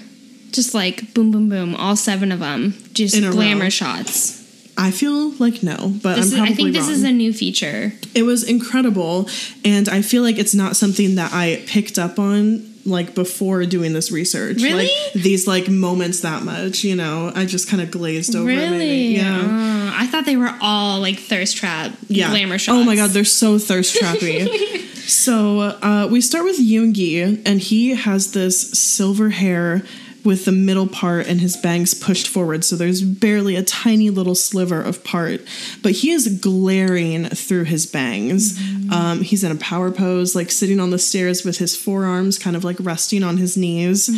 Just like boom, boom, boom, all seven of them, just In glamour shots. I feel like no, but This I'm is, I think this wrong. is a new feature. it was incredible, and I feel like it's not something that I picked up on like before doing this research. Really? Like these like moments that much, you know, I just kind of glazed over. Really? Maybe. Yeah. Oh, I thought they were all like thirst trap yeah. glamour shots. Oh my god, they're so thirst trappy. [laughs] so uh, we start with Yoongi, and he has this silver hair with the middle part and his bangs pushed forward, so there's barely a tiny little sliver of part. But he is glaring through his bangs. Um, he's in a power pose, like sitting on the stairs with his forearms kind of like resting on his knees,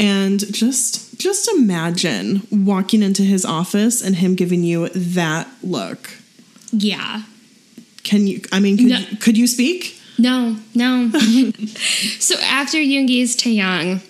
and just just imagine walking into his office and him giving you that look. Yeah. Can you? I mean, could, No. you, could you speak? No, no. [laughs] so after Yoongi's Taehyung,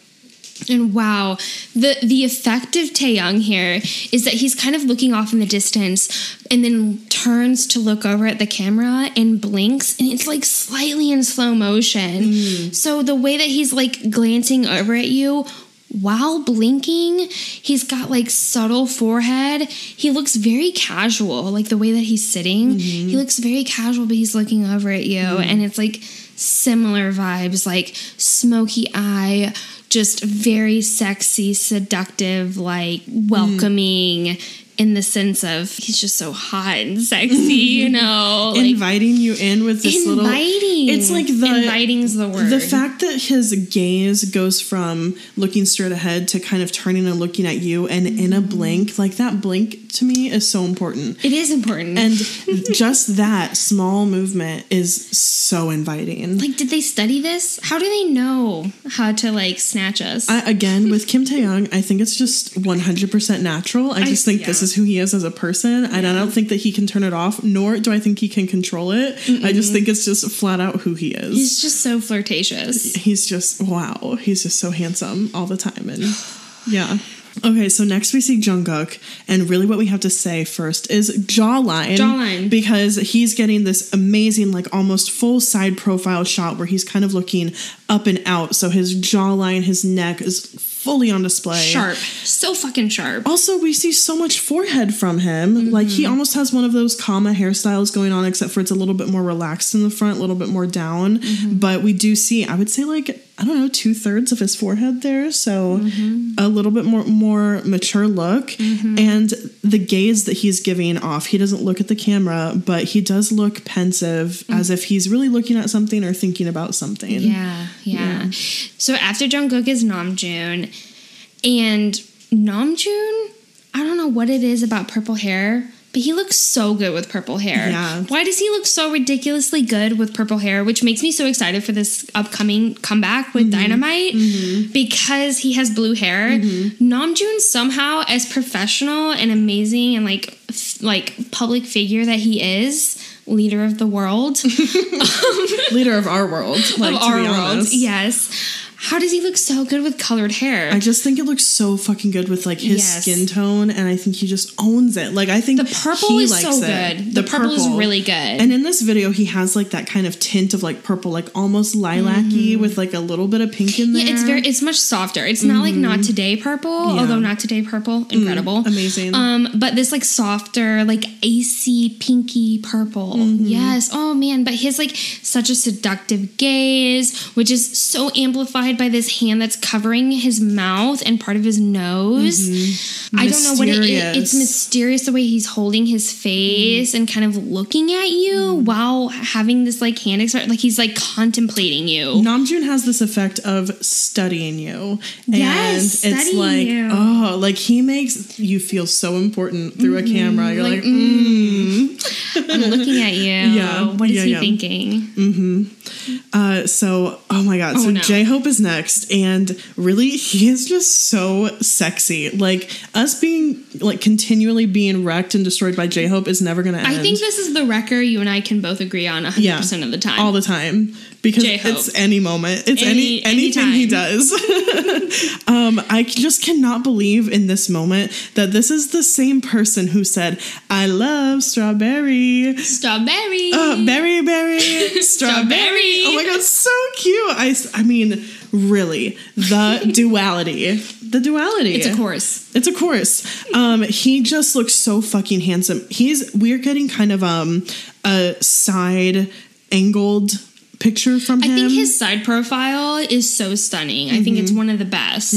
and wow, the the effect of Taehyung here is that he's kind of looking off in the distance and then turns to look over at the camera and blinks and it's like slightly in slow motion. Mm. So the way that he's like glancing over at you while blinking, he's got like subtle forehead. He looks very casual, like the way that he's sitting. He mm-hmm. looks very casual, but he's looking over at you. Mm-hmm. And it's like similar vibes, like smoky eye, just very sexy, seductive, like welcoming. In the sense of he's just so hot and sexy, you [laughs] know, like Inviting you in with this little. inviting. It's like the inviting's the word. The fact that his gaze goes from looking straight ahead to kind of turning and looking at you, and in a blink, like that blink to me is so important. it is important. And [laughs] just that small movement is so inviting. like, did they study this? How do they know how to like snatch us? I, again, with Kim Taehyung, I think it's just 100% natural. I just think this yeah. Is who he is as a person. And I don't think that he can turn it off, nor do I think he can control it. I just think it's just flat out who he is. He's just so flirtatious. he's just wow he's just so handsome all the time and [sighs] yeah okay so next we see jungkook and really what we have to say first is jawline Jawline. because he's getting this amazing like almost full side profile shot where he's kind of looking up and out so his jawline his neck is fully on display Sharp. So fucking sharp. also, we see so much forehead from him. Mm-hmm. Like he almost has one of those comma hairstyles going on, except for it's a little bit more relaxed in the front, a little bit more down. Mm-hmm. But we do see, I would say, like I don't know, two thirds of his forehead there, so Mm-hmm. a little bit more more mature look. And the gaze that he's giving off, he doesn't look at the camera, but he does look pensive, as if he's really looking at something or thinking about something. Mm. Yeah, yeah. So after Jungkook is Namjoon, and Namjoon, I don't know what it is about purple hair, but he looks so good with purple hair. Yeah. Why does he look so ridiculously good with purple hair? Which makes me so excited for this upcoming comeback with mm-hmm. Dynamite mm-hmm. because he has blue hair. Mm-hmm. Namjoon somehow, as professional and amazing and like f- like public figure that he is, leader of the world. [laughs] [laughs] Um, leader of our world, like of our world. honest. Yes. How does he look so good with colored hair? I just think it looks so fucking good with like his Yes. skin tone, and I think he just owns it. Like I think the purple he is likes so it. good. The, purple, is really good. And in this video, he has like that kind of tint of like purple, like almost lilac-y with like a little bit of pink in there. yeah, it's very it's much softer. It's not like not today purple, Mm-hmm. Yeah. Mm, although not today purple, incredible. amazing. Um, but this like softer, like icy pinky purple. Mm-hmm. Yes. Oh man, but his like such a seductive gaze, which is so amplified by this hand that's covering his mouth and part of his nose. I don't know what it is. It's Mm-hmm. Mysterious. the way he's holding his face and kind of looking at you while having this like hand expression, like he's like contemplating you. Namjoon has this effect of studying you. And Yes, it's studying like, you. oh, like he makes you feel so important through a camera. You're like, Like, mm. I'm looking at [laughs] you. Yeah, What is yeah, he yeah. thinking? Uh, so, oh my god. so no. J Hope is next, and really, he is just so sexy. Like us being like continually being wrecked and destroyed by J Hope is never gonna end. I think this is the wrecker you and I can both agree on 100% yeah, of the time. all the time, because J-Hope. it's any moment, it's any, Any- anything he does. [laughs] um, I just cannot believe in this moment that this is the same person who said, "I love strawberry." Strawberry. Uh, berry, berry, [laughs] strawberry. Strawberry. Oh my god, so cute. I, I mean, really, the [laughs] duality. The duality. it's a chorus. It's a chorus. Um, he just looks so fucking handsome. He's we're getting kind of um a side angled picture from him. I think his side profile is so stunning. I think Mm-hmm. it's one of the best.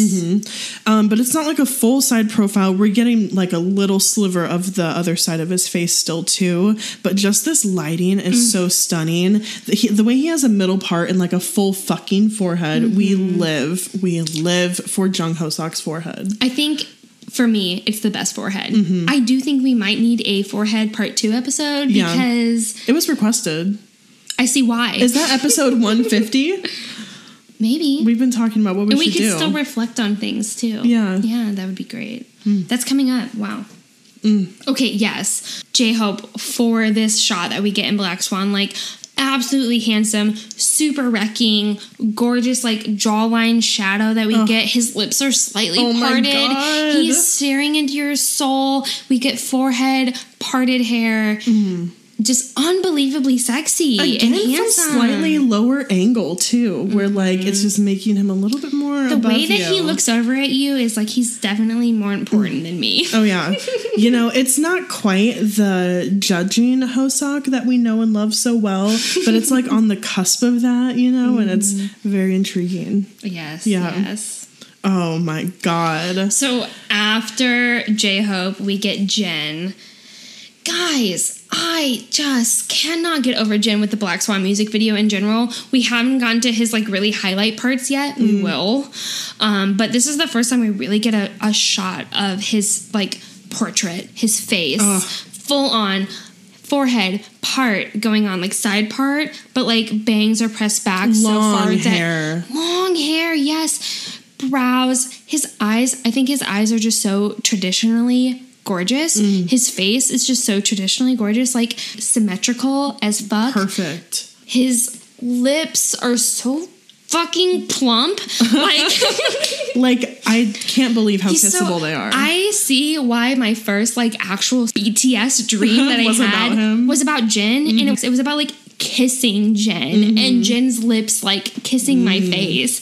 um, but it's not like a full side profile. We're getting like a little sliver of the other side of his face still too. But just this lighting is Mm. so stunning. The, he, the way he has a middle part and like a full fucking forehead. We Mm-hmm. live, we live for Jung Hoseok's forehead. I think for me, it's the best forehead. Mm-hmm. I do think we might need a forehead part two episode Yeah. because It was requested. I see why. Is that episode [laughs] 150? Maybe. We've been talking about what we and we should could do. still reflect on things too. Yeah. Yeah, that would be great. Hmm. That's coming up. Wow. Mm. Okay, yes. J Hope for this shot that we get in Black Swan, like absolutely handsome, super wrecking, gorgeous, like jawline shadow that we get. His lips are slightly Oh parted. He's staring into your soul. We get forehead, parted hair. Mm-hmm. Just unbelievably sexy Again, and from handsome. slightly lower angle too, where like it's just making him a little bit more. Mm-hmm. the way that he looks over at you is like he's definitely more important than me. [laughs] Oh yeah, you know it's not quite the judging Hoseok that we know and love so well, but it's like on the cusp of that, you know, and it's very intriguing. Yes. Yeah. Yes. Oh my god! So after J Hope, we get Jin. Guys, I just cannot get over Jin with the Black Swan music video in general. We haven't gotten to his like really highlight parts yet. We will. Um, but this is the first time we really get a, a shot of his like portrait, his face, full on forehead part going on, like side part, but like bangs are pressed back so far Long that hair. long hair, yes. Brows, his eyes. I think his eyes are just so traditionally gorgeous. Mm. His face is just so traditionally gorgeous, like symmetrical as fuck. Perfect. His lips are so fucking plump. [laughs] Like [laughs] Like I can't believe how kissable so- they are. I see why my first like actual BTS dream that I [laughs] had about. Mm-hmm. was about Jin, and it was, it was about like kissing Jin and Jin's lips like kissing my Mm. face.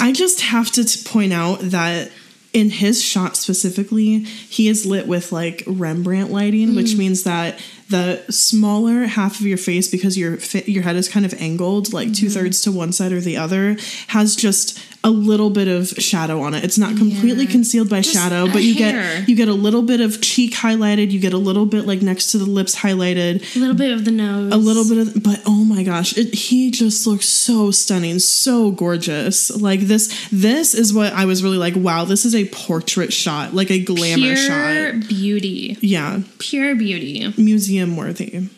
I just have to t- point out that in his shot specifically, he is lit with like Rembrandt lighting, which mm. means that the smaller half of your face, because your your head is kind of angled, like mm-hmm. two thirds to one side or the other, has just a little bit of shadow on it. It's not completely Yeah. concealed by Just shadow, but you hair. get you get a little bit of cheek highlighted. You get a little bit like next to the lips highlighted. A little bit of the nose. A little bit of, but oh my gosh, it, he just looks so stunning, so gorgeous. Like this, this is what I was really like. Wow, this is a portrait shot, like a glamour shot. pure shot. beauty. Yeah, Pure beauty. museum worthy.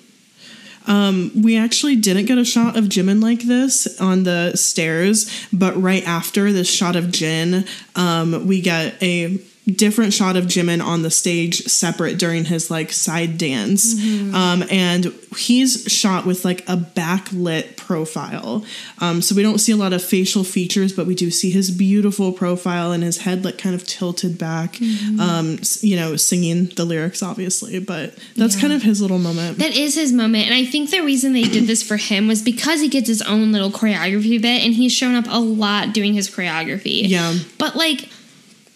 Um, we actually didn't get a shot of Jimin like this on the stairs, but right after this shot of Jin, um, we get a different shot of Jimin on the stage separate during his like side dance. Um, and he's shot with like a backlit profile. Um, so we don't see a lot of facial features, but we do see his beautiful profile and his head like kind of tilted back, um, you know, singing the lyrics obviously, but that's kind of his little moment. That is his moment. And I think the reason they did this for him was because he gets his own little choreography bit and he's shown up a lot doing his choreography. Yeah. But like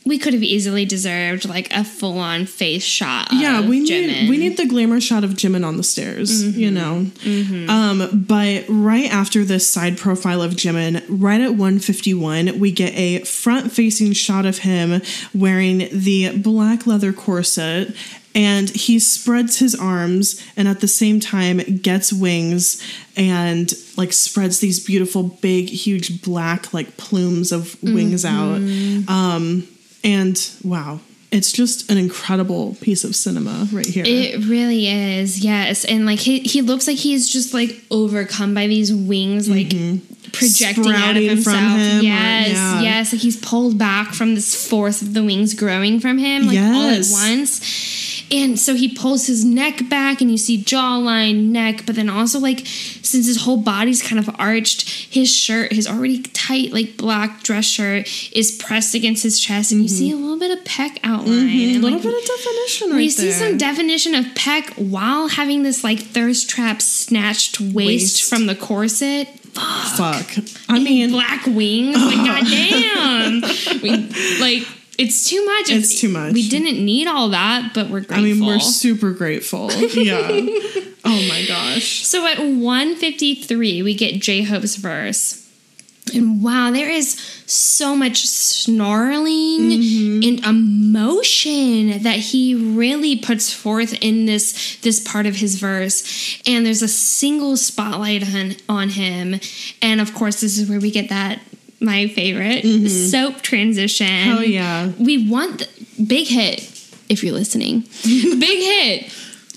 we could have easily deserved like a full on face shot. yeah, we need we need the glamour shot of Jimin on the stairs, you know. Um, but right after this side profile of Jimin, right at 151, we get a front facing shot of him wearing the black leather corset. And he spreads his arms and at the same time gets wings and like spreads these beautiful, big, huge black like plumes of wings out. Um, and wow, it's just an incredible piece of cinema right here. It really is, yes. And like he he looks like he's just like overcome by these wings, like projecting out of Mm-hmm. Sprouting from himself. him, or- yes, yeah. yes. Like he's pulled back from this force of the wings growing from him, like all at once. And so he pulls his neck back, and you see jawline, neck, but then also like since his whole body's kind of arched, his shirt, his already tight like black dress shirt, is pressed against his chest, and you see a little bit of pec outline, a and Mm-hmm. little like, bit of definition right we see some definition of peck while having this like thirst trap snatched waist, Waist. from the corset. Fuck. Fuck. I mean, Black wings, like [laughs] goddamn. we like it's too much. It's too much. We didn't need all that, but we're grateful. I mean, we're super grateful. [laughs] Yeah. oh my gosh. So at 153, we get J Hope's verse. And wow, there is so much snarling mm-hmm. and emotion that he really puts forth in this this part of his verse. And there's a single spotlight on, on him. And of course, this is where we get that my favorite Sope transition. Oh, yeah. We want the, big hit if you're listening. [laughs] big hit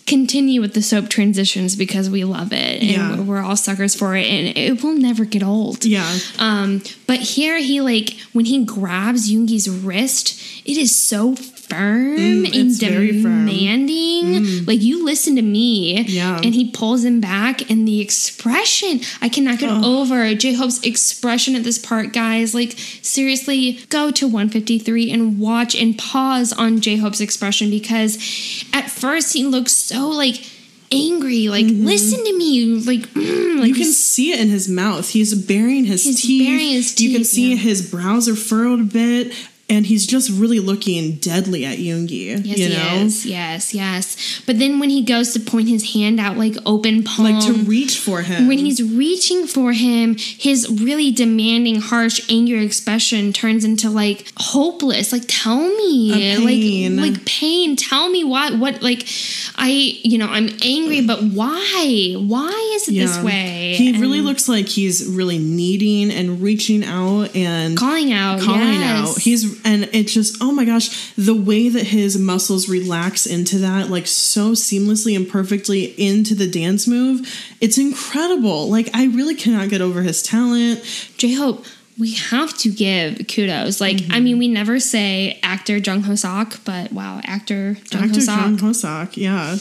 continue with the Sope transitions because we love it and Yeah. we're, all suckers for it and it will never get old Yeah. um but here he like when he grabs Yoongi's wrist it is so firm and Mm, very firm. Mm. demanding like you listen to me Yeah. and he pulls him back and the expression I cannot get over J-Hope's expression at this part guys like seriously go to 153 and watch and pause on J-Hope's expression because at first he looks so like angry. Like, listen to me. Like, mm, like you can see it in his mouth. He's baring his He's teeth. baring his You can see yeah. his brows are furrowed a bit, and he's just really looking deadly at Yoongi. Yes, you he know, is. Yes, yes. But then when he goes to point his hand out, like open palm, like to reach for him. when he's reaching for him, his really demanding, harsh, angry expression turns into like hopeless. Like, tell me, like, like pain. Tell me why. What, like, I, you know, I'm angry, but why? Why is it this way? He really looks like he's really needing and reaching out and calling out, calling yes. out. He's and it just oh my gosh, the way that his muscles relax into that like so seamlessly and perfectly into the dance move, it's incredible. Like I really cannot get over his talent. J Hope, we have to give kudos. Like, I Mm-hmm. mean, we never say actor Jung Hoseok, but wow, actor Jung Ho Actor Jung Sok. Yeah.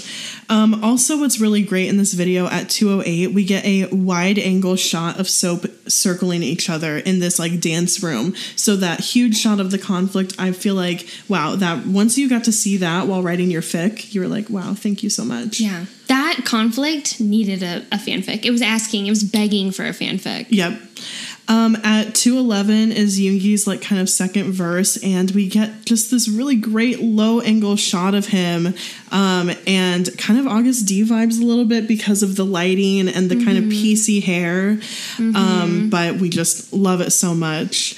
Um, also, what's really great in this video at 208, we get a wide angle shot of Sope circling each other in this like dance room. So that huge shot of the conflict, I feel like, wow, that once you got to see that while writing your fic, you were like, wow, thank you so much. Yeah, that conflict needed a, a fanfic. It was asking, it was begging for a fanfic. Yep. Um, at 211 is Yoongi's like kind of second verse, and we get just this really great low angle shot of him, um, and kind of Agust D vibes a little bit because of the lighting and the kind of PC hair. Um, but we just love it so much.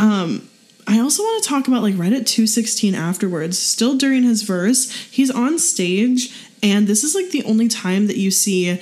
Um, I also want to talk about like right at 216 afterwards, still during his verse, he's on stage, and this is like the only time that you see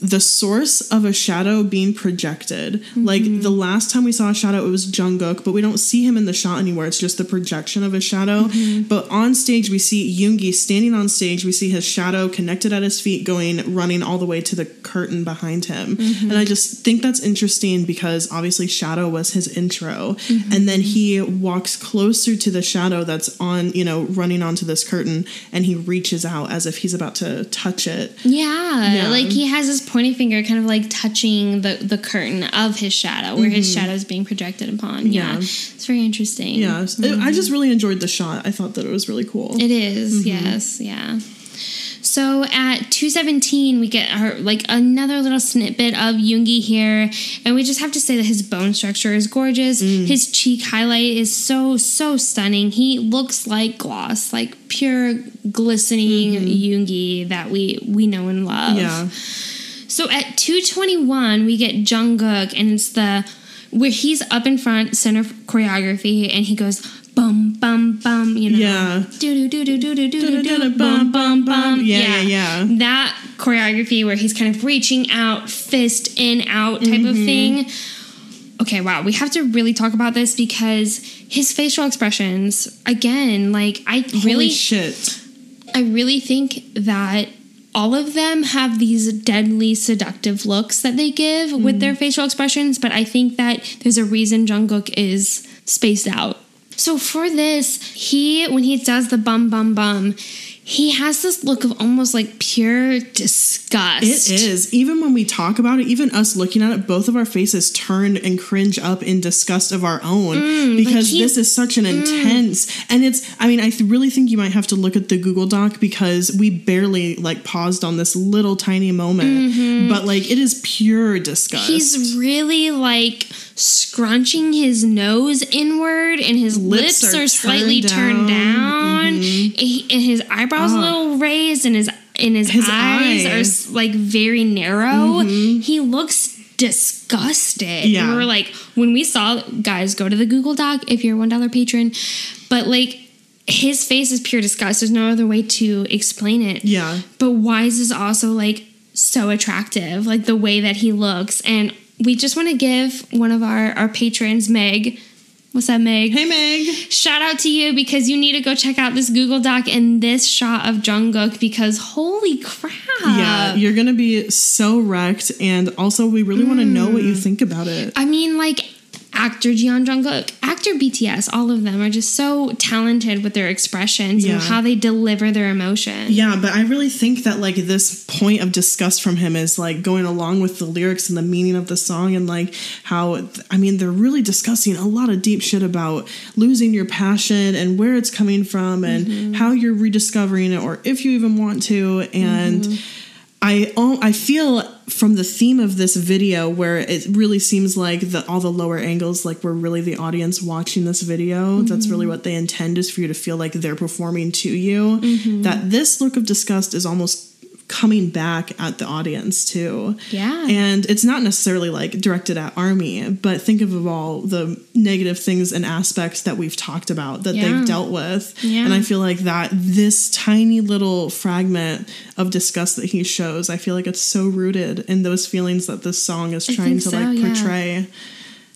the source of a shadow being projected. Like mm-hmm. the last time we saw a shadow, it was Jungkook, but we don't see him in the shot anymore. It's just the projection of a shadow. Mm-hmm. But on stage, we see Yoongi standing on stage. We see his shadow connected at his feet, going running all the way to the curtain behind him. Mm-hmm. And I just think that's interesting because obviously shadow was his intro, and then he walks closer to the shadow that's on, you know, running onto this curtain, and he reaches out as if he's about to touch it. Yeah, Yeah. like he has his pointing finger kind of like touching the, the curtain of his shadow where his mm-hmm. shadow is being projected upon. Yeah. Yeah. It's very interesting. Yeah, it- I mm-hmm. just really enjoyed the shot. I thought that it was really cool. It is, mm-hmm. yes, yeah. So at 217, we get our like another little snippet of Yoongi here, and we just have to say that his bone structure is gorgeous. Mm. His cheek highlight is so so stunning. He looks like gloss, like pure glistening Yoongi that we we know and love. yeah, So at 221, we get Jungkook, and it's the where he's up in front, center choreography, and he goes bum bum bum, you know, Yeah. do do do do do do do do bum bum bum, Yeah, yeah, yeah. That choreography where he's kind of reaching out, fist in out type of mm-hmm. thing. Okay, wow, we have to really talk about this because his facial expressions, again, like I Holy really shit. I really think that all of them have these deadly seductive looks that they give with their mm. facial expressions, but I think that there's a reason Jungkook is spaced out. So for this, he when he does the bum bum bum, he has this look of almost like pure disgust. It is. Even when we talk about it, even us looking at it, both of our faces turn and cringe up in disgust of our own mm, because he- this is such an mm. intense and it's I mean, I th- really think you might have to look at the Google Doc because we barely like paused on this little tiny moment. Mm-hmm. But like it is pure disgust. He's really like scrunching his nose inward, and his lips, Lips are are, slightly turned turned down. down. Mm-hmm. He- and his eyebrows a oh. little raised, and his and his, His eyes, are eyes. s- like very narrow. Mm-hmm. He looks disgusted. Yeah. We were like, when we saw guys go to the Google Doc if you're a one dollar patron, but like. His face is pure disgust. There's no other way to explain it. Yeah. But Wise is also like so attractive, like the way that he looks. And we just want to give one of our, our patrons, Meg. What's up, Meg? Hey Meg. Shout out to you because you need to go check out this Google Doc and this shot of Jungkook because holy crap. Yeah, you're gonna be so wrecked, and also we really want to know what you Mm. think about it. I mean, like actor Jeon Jungkook, actor BTS, all of them are just so talented with their expressions Yeah. and how they deliver their emotion. Yeah, but I really think that like this point of disgust from him is like going along with the lyrics and the meaning of the song and like how I mean they're really discussing a lot of deep shit about losing your passion and where it's coming from and mm-hmm. how you're rediscovering it or if you even want to and mm-hmm. I oh, I feel from the theme of this video where it really seems like the all the lower angles like we're really the audience watching this video. That's really Mm-hmm. what they intend is for you to feel like they're performing to you. Mm-hmm. That this look of disgust is almost coming back at the audience too. Yeah. And it's not necessarily like directed at Army, but think of all the negative things and aspects that we've talked about that Yeah. they've dealt with. Yeah. And I feel like that this tiny little fragment of disgust that he shows, I feel like it's so rooted in those feelings that this song is trying to so, like yeah. portray.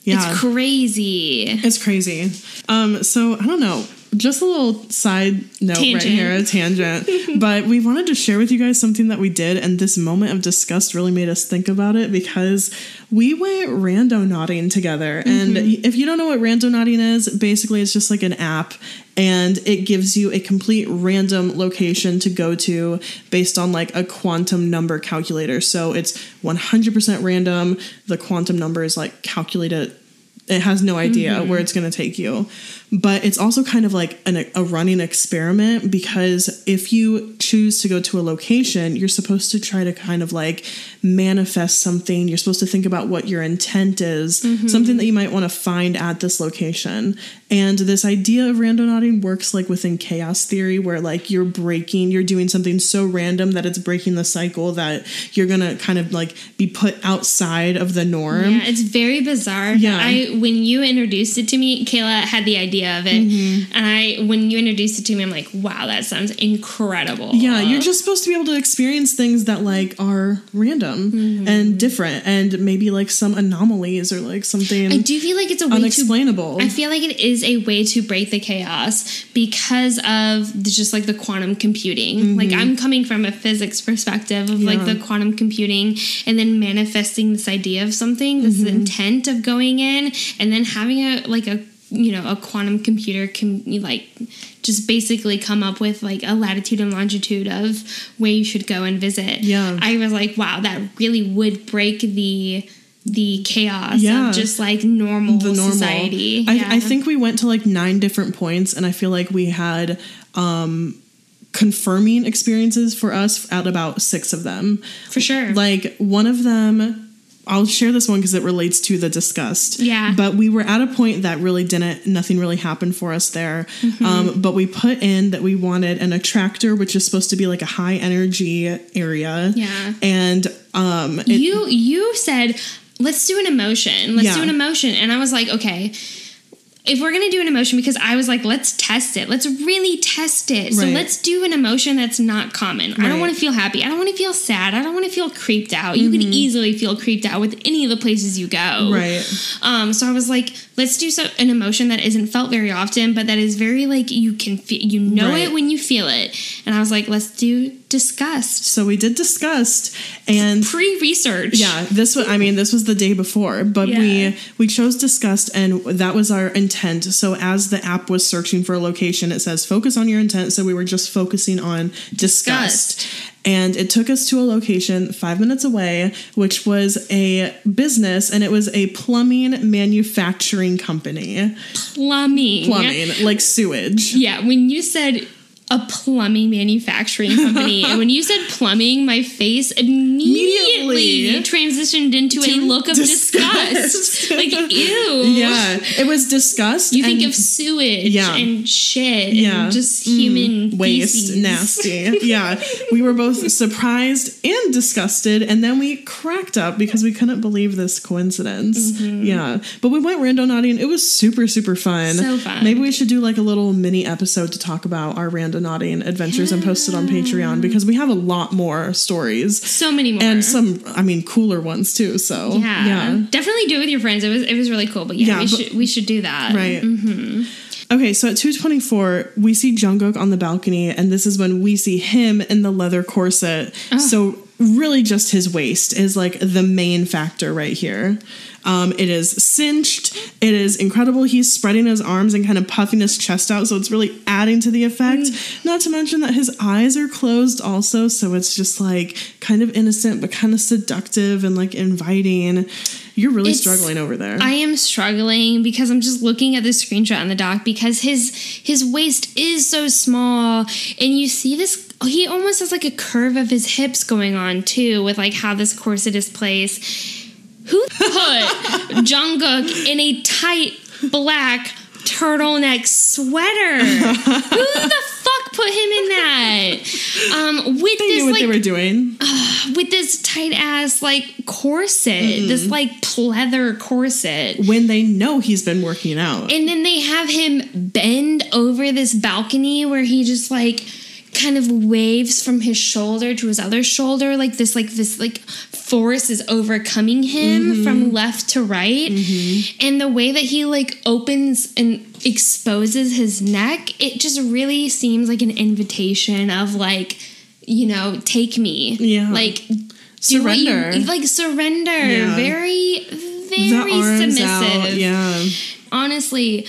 Yeah. It's crazy. It's crazy. Um, so I don't know. Just a little side note right here, a tangent. [laughs] but we wanted to share with you guys something that we did, and this moment of disgust really made us think about it because we went randonauting together. And if you don't know what randonauting is, basically it's just like an app and it gives you a complete random location to go to based on like a quantum number calculator. So it's 100% random. The quantum number is like calculated it has no idea Mm-hmm. where it's going to take you but it's also kind of like an, a running experiment because if you choose to go to a location you're supposed to try to kind of like manifest something you're supposed to think about what your intent is Mm-hmm. something that you might want to find at this location and this idea of randonauting works like within chaos theory where like you're breaking you're doing something so random that it's breaking the cycle that you're going to kind of like be put outside of the norm Yeah, it's very bizarre. Yeah. I when you introduced it to me, Kayla had the idea of it, Mm-hmm. and I when you introduced it to me, I'm like, wow, that sounds incredible. Yeah, you're just supposed to be able to experience things that like are random Mm-hmm. and different and maybe like some anomalies or like something I do feel like it's a way to unexplainable. I feel like it is a way to break the chaos because of the, just like the quantum computing. Like I'm coming from a physics perspective of like Mm-hmm. The quantum computing and then manifesting this idea of something, this Mm-hmm. intent of going in and then having a like a you know a quantum computer can like just basically come up with like a latitude and longitude of where you should go and visit. Yeah. I was like, wow, that really would break the the chaos Yeah. of just like normal, the normal society. I, Yeah. I think we went to like nine different points and I feel like we had um confirming experiences for us at about six of them. for sure. Like one of them, I'll share this one because it relates to the disgust. Yeah. But we were at a point that really didn't, nothing really happened for us there. Mm-hmm. Um, but we put in that we wanted an attractor, which is supposed to be like a high energy area. Yeah. And um, it- you you said let's do an emotion. Let's Yeah. do an emotion, and I was like, okay. If we're gonna do an emotion, because I was like, let's test it. Let's really test it. So Right. let's do an emotion that's not common. I don't want to feel happy. I don't want to feel sad. I don't want to feel creeped out. You can easily feel creeped out with any of the places you go. Mm-hmm. Right. Um, so I was like, let's do so an emotion that isn't felt very often, but that is very like you can feel, you know Right. it when you feel it. And I was like, let's do disgust. So we did disgust and Pre-research. yeah, this was I mean this was the day before, but Yeah. we we chose disgust and that was our intent. So as the app was searching for a location, it says focus on your intent, so we were just focusing on disgust. Disgust. And it took us to a location 5 minutes away, which was a business and it was a plumbing manufacturing company. Plumbing. Plumbing, like sewage. Yeah, when you said a plumbing manufacturing company, and when you said plumbing, my face immediately, Immediately. transitioned into a look of disgust. disgust. [laughs] like, ew. Yeah, it was disgust. You think of sewage Yeah. and shit Yeah. and just human waste feces. nasty [laughs] yeah we were both surprised and disgusted and then we cracked up because we couldn't believe this coincidence Mm-hmm. yeah but we went randonauting it was super super fun So fun. maybe we should do like a little mini episode to talk about our rando naughty adventures and post it on patreon because we have a lot more stories So many more. and some i mean cooler ones too so yeah, yeah definitely do it with your friends. It was it was really cool. But yeah, Yeah, we but- should we should do that. Right. Mm-hmm. Okay, so at 224, we see Jungkook on the balcony, and this is when we see him in the leather corset. So, really, just his waist is like the main factor right here. Um, it is cinched. It is incredible. He's spreading his arms and kind of puffing his chest out, so it's really adding to the effect. Mm. Not to mention that his eyes are closed also, so it's just like kind of innocent but kind of seductive and like inviting. You're really It's- struggling over there. I am struggling because I'm just looking at the screenshot on the doc because his his waist is so small and you see this he almost has like a curve of his hips going on too, with like how this corset is placed. Who put [laughs] Jungkook in a tight black turtleneck sweater? [laughs] Who the fuck put him in that? Um, with They this knew what like they were doing. [sighs] with this tight ass like corset, this like pleather corset. when they know he's been working out. And then they have him bend over this balcony where he just like kind of waves from his shoulder to his other shoulder like this like this like force is overcoming him from left to right and the way that he like opens and exposes his neck it just really seems like an invitation of like you know take me Yeah. like what you- Surrender. like surrender Yeah. very very submissive out. Yeah. honestly,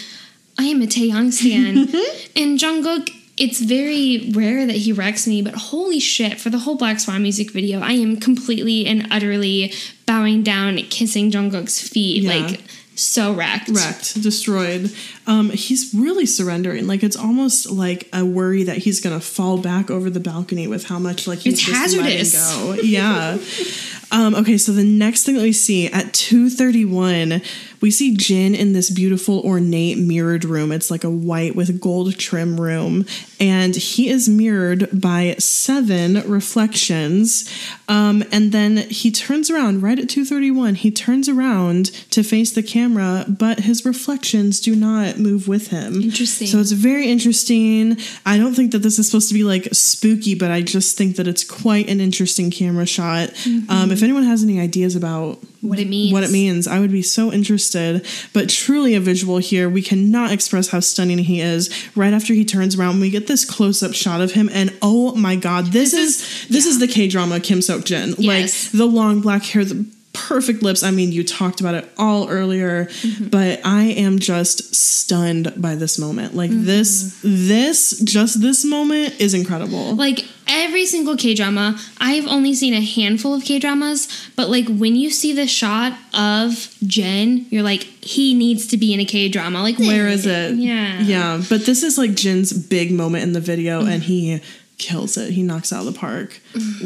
I am a Taehyung stan. [laughs] and Jungkook, it's very rare that he wrecks me, but holy shit, for the whole Black Swan music video, I am completely and utterly bowing down, kissing Jungkook's feet. Yeah. Like, so wrecked. wrecked, destroyed. Um, he's really surrendering. Like it's almost like a worry that he's gonna fall back over the balcony with how much like he's It's hazardous. go. Yeah. [laughs] um, okay, so the next thing that we see at two thirty one, we see Jin in this beautiful ornate mirrored room. It's like a white with gold trim room, and he is mirrored by seven reflections. Um, and then he turns around right at 231. He turns around to face the camera, but his reflections do not move with him. Interesting. So it's very interesting. I don't think that this is supposed to be like spooky, but I just think that it's quite an interesting camera shot. Um, if anyone has any ideas about What it means. what it means. I would be so interested. But truly a visual here. We cannot express how stunning he is. Right after he turns around, we get this close-up shot of him, and oh my god, this, This is, this is the K drama Kim Seok Jin. Yes. Like the long black hair, the perfect lips. I mean, you talked about it all earlier, Mm-hmm. but I am just stunned by this moment. Like Mm-hmm. this, this, just this moment is incredible. Like every single K drama, I've only seen a handful of K dramas, but like when you see the shot of Jin, you're like, he needs to be in a K drama. Like, Where is it? Yeah. Yeah. But this is like Jin's big moment in the video, Mm. and he kills it. He knocks out of the park.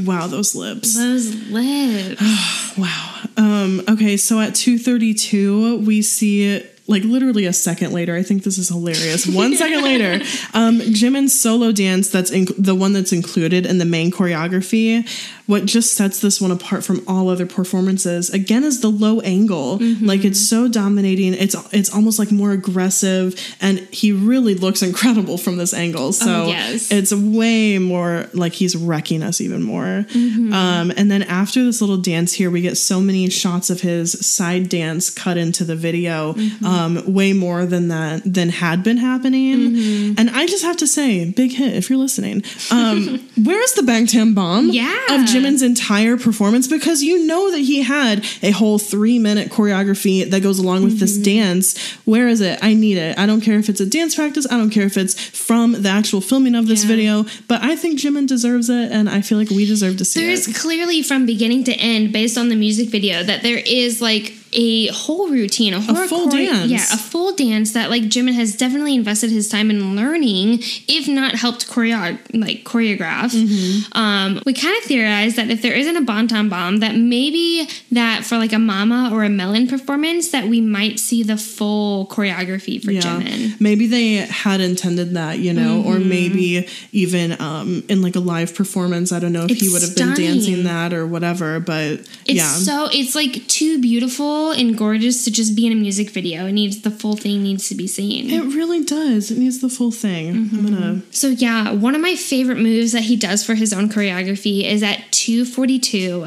Wow, those lips. Those lips. [sighs] Wow. Um, okay, so at 232, we see like literally a second later. I think this is hilarious. One [laughs] second later, um, Jimin's solo dance that's in, the one that's included in the main choreography. What just sets this one apart from all other performances again is the low angle. Like it's so dominating. It's it's almost like more aggressive, and he really looks incredible from this angle. So yes. it's way more like he's wrecking us even more. Um, and then after this little dance here, we get so many shots of his side dance cut into the video, um, Um, way more than that than had been happening. Mm-hmm. And I just have to say, big hit if you're listening. Um, [laughs] where's the Bangtan bomb? Yeah. of Jimin's entire performance because you know that he had a whole three minute choreography that goes along with this mm-hmm. dance. Where is it? I need it. I don't care if it's a dance practice. I don't care if it's from the actual filming of this Yeah. video. But I think Jimin deserves it, and I feel like we deserve to see There's it. There's clearly from beginning to end, based on the music video, that there is like a whole routine, a, whole full dance. yeah, a full dance that like Jimin has definitely invested his time in learning, if not helped choreo like choreograph. Mm-hmm. Um, we kind of theorized that if there isn't a Bangtan Bomb, that maybe that for like a Mama or a Melon performance, that we might see the full choreography for Jimin. Maybe they had intended that, you know, or Mm-hmm. maybe even um, in like a live performance. I don't know if he would have been dancing that or whatever, but It's yeah. so it's like too beautiful and gorgeous to just be in a music video. It needs the full thing needs to be seen. it really does. It needs the full thing. Mm-hmm. I'm gonna So yeah, one of my favorite moves that he does for his own choreography is at 242.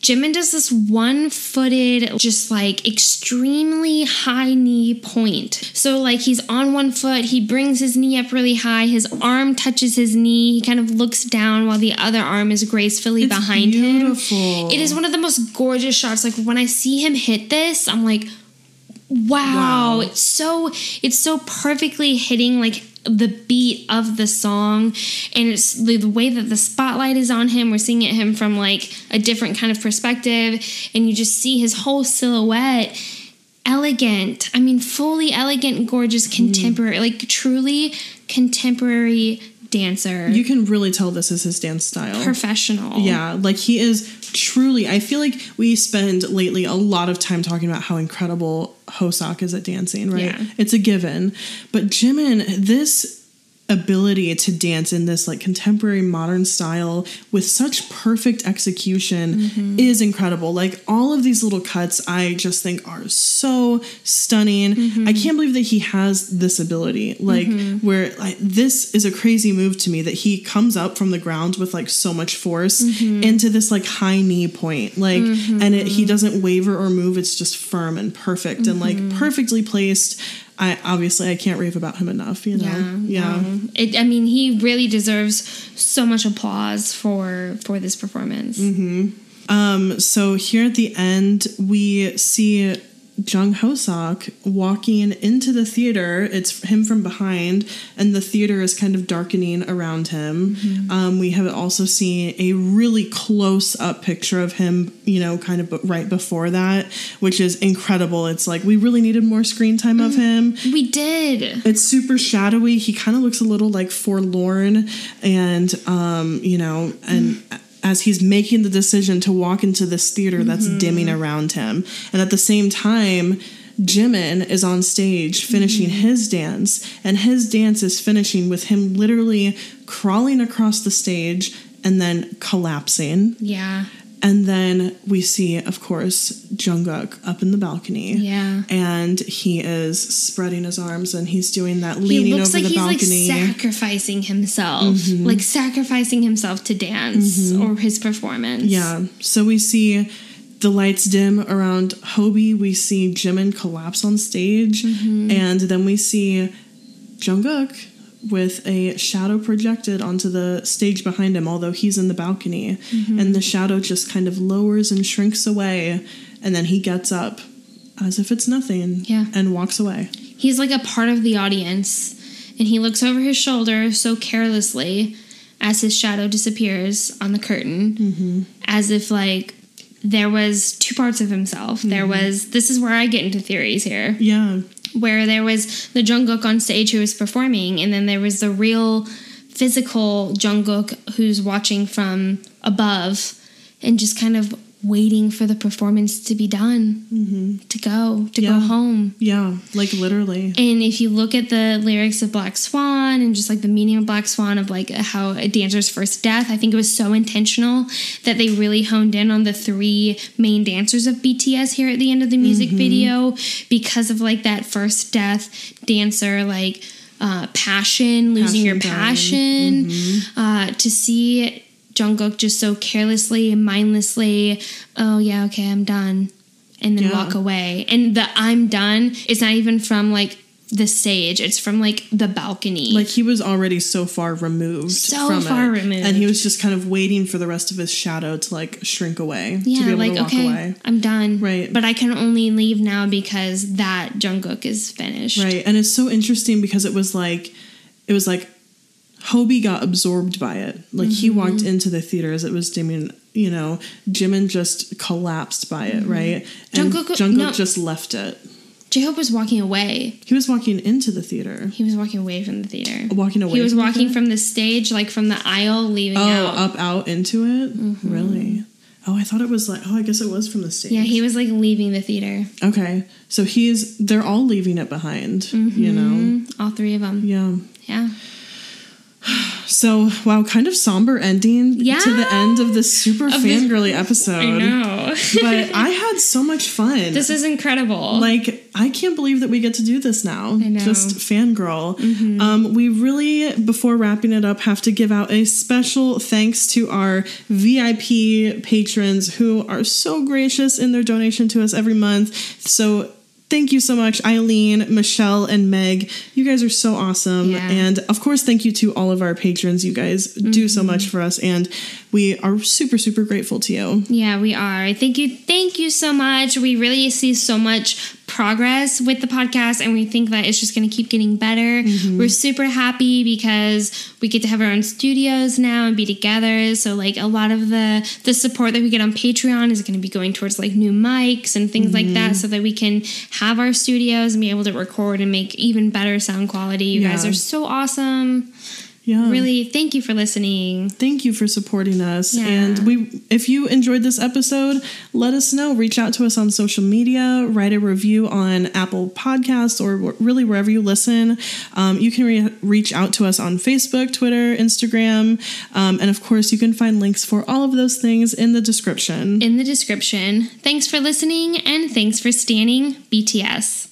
Jimin does this one-footed, just like extremely high knee point. So like he's on one foot, he brings his knee up really high, his arm touches his knee, he kind of looks down while the other arm is gracefully It's behind beautiful. him. It is one of the most gorgeous shots. Like when I see him hit this, I'm like, wow, Wow. it's so it's so perfectly hitting like the beat of the song and it's the, the way that the spotlight is on him we're seeing it him from like a different kind of perspective and you just see his whole silhouette elegant i mean fully elegant gorgeous mm. contemporary like truly contemporary dancer, You can really tell this is his dance style. professional. Yeah, like he is truly. I feel like we spend lately a lot of time talking about how incredible Hoseok is at dancing, right? Yeah. It's a given. But Jimin, this ability to dance in this like contemporary modern style with such perfect execution Mm-hmm. is incredible. Like all of these little cuts, I just think are so stunning. Mm-hmm. I can't believe that he has this ability. Like where like this is a crazy move to me that he comes up from the ground with like so much force Mm-hmm. into this like high knee point. Like and it, he doesn't waver or move. It's just firm and perfect and like Mm-hmm. perfectly placed. I obviously I can't rave about him enough, you know. Yeah, no. It, I mean, he really deserves so much applause for for this performance. Um, so here at the end, we see Jung Hoseok walking into the theater. It's him from behind, and the theater is kind of darkening around him. Um, we have also seen a really close up picture of him, you know, kind of right before that, which is incredible. It's like we really needed more screen time of him. We did. It's super shadowy. He kind of looks a little like forlorn, and um, you know, and as he's making the decision to walk into this theater that's mm-hmm. dimming around him, and at the same time. Jimin is on stage finishing mm-hmm. his dance, and his dance is finishing with him literally crawling across the stage and then collapsing. Yeah. And then we see, of course, Jungkook up in the balcony. Yeah. And he is spreading his arms and he's doing that leaning looks over like the he's balcony. like sacrificing himself, like sacrificing himself to dance or his performance. yeah. So we see the lights dim around Hobie. We see Jimin collapse on stage. Mm-hmm. And then we see Jungkook with a shadow projected onto the stage behind him, although he's in the balcony. Mm-hmm. And the shadow just kind of lowers and shrinks away. And then he gets up as if it's nothing Yeah. and walks away. He's like a part of the audience, and he looks over his shoulder so carelessly as his shadow disappears on the curtain, as if like there was two parts of himself. There was this is where I get into theories here. Yeah. Where there was the Jungkook on stage who was performing, and then there was the real physical Jungkook who's watching from above and just kind of waiting for the performance to be done, to go, to go home. Yeah. Like literally. And if you look at the lyrics of Black Swan and just like the meaning of Black Swan of like how a dancer's first death, I think it was so intentional that they really honed in on the three main dancers of BTS here at the end of the music video because of like that first death dancer, like uh, passion, losing your Passion passion, uh, to see Jungkook just so carelessly and mindlessly, oh yeah, okay, I'm done, and then Yeah. walk away. And the I'm done is not even from like the stage; it's from like the balcony. Like he was already so far removed So from far it, removed. and he was just kind of waiting for the rest of his shadow to like shrink away to be yeah, able like to walk okay, away. I'm done. Right. but I can only leave now because that Jungkook is finished. Right, and it's so interesting because it was like, it was like, Hobie got absorbed by it. Like he Mm-hmm. walked into the theater as it was dimming. You know, Jimin just collapsed by it. Right, and Jungkook- Jungkook no. just left it. J-Hope was walking away. He was walking into the theater. He was walking away from the theater. Walking away He was from walking theater? from the stage, like from the aisle, leaving Oh, out. up out into it. Mm-hmm. Really? Oh, I thought it was like. Oh, I guess it was from the stage. Yeah, he was like leaving the theater. Okay, so he's. They're all leaving it behind. You know. Mm, All three of them. Yeah. Yeah. [sighs] So wow, kind of somber ending Yeah. to the end of this super Of this- fangirly episode. I know. [laughs] but I had so much fun. this is incredible. like I can't believe that we get to do this now. I know. Mm-hmm. Just fangirl. Um, we really, before wrapping it up, have to give out a special thanks to our VIP patrons who are so gracious in their donation to us every month. So. Thank you so much, Eileen, Michelle, and Meg. You guys are so awesome. Yeah. And of course, thank you to all of our patrons. You guys do so mm-hmm. much for us, and we are super, super grateful to you. Yeah, we are. Thank you. Thank you so much. We really see so much progress with the podcast and we think that it's just going to keep getting better. Mm-hmm. We're super happy because we get to have our own studios now and be together. So like a lot of the the support that we get on Patreon is going to be going towards like new mics and things like that mm-hmm. so that we can have our studios and be able to record and make even better sound quality. You guys are so awesome. Yeah. Really, thank you for listening. Thank you for supporting us. Yeah. And we if you enjoyed this episode, let us know. Reach out to us on social media, write a review on Apple Podcasts or really wherever you listen. Um, you can re- reach out to us on Facebook, Twitter, Instagram, um, and of course, you can find links for all of those things in the description. In the description. Thanks for listening and thanks for standing BTS.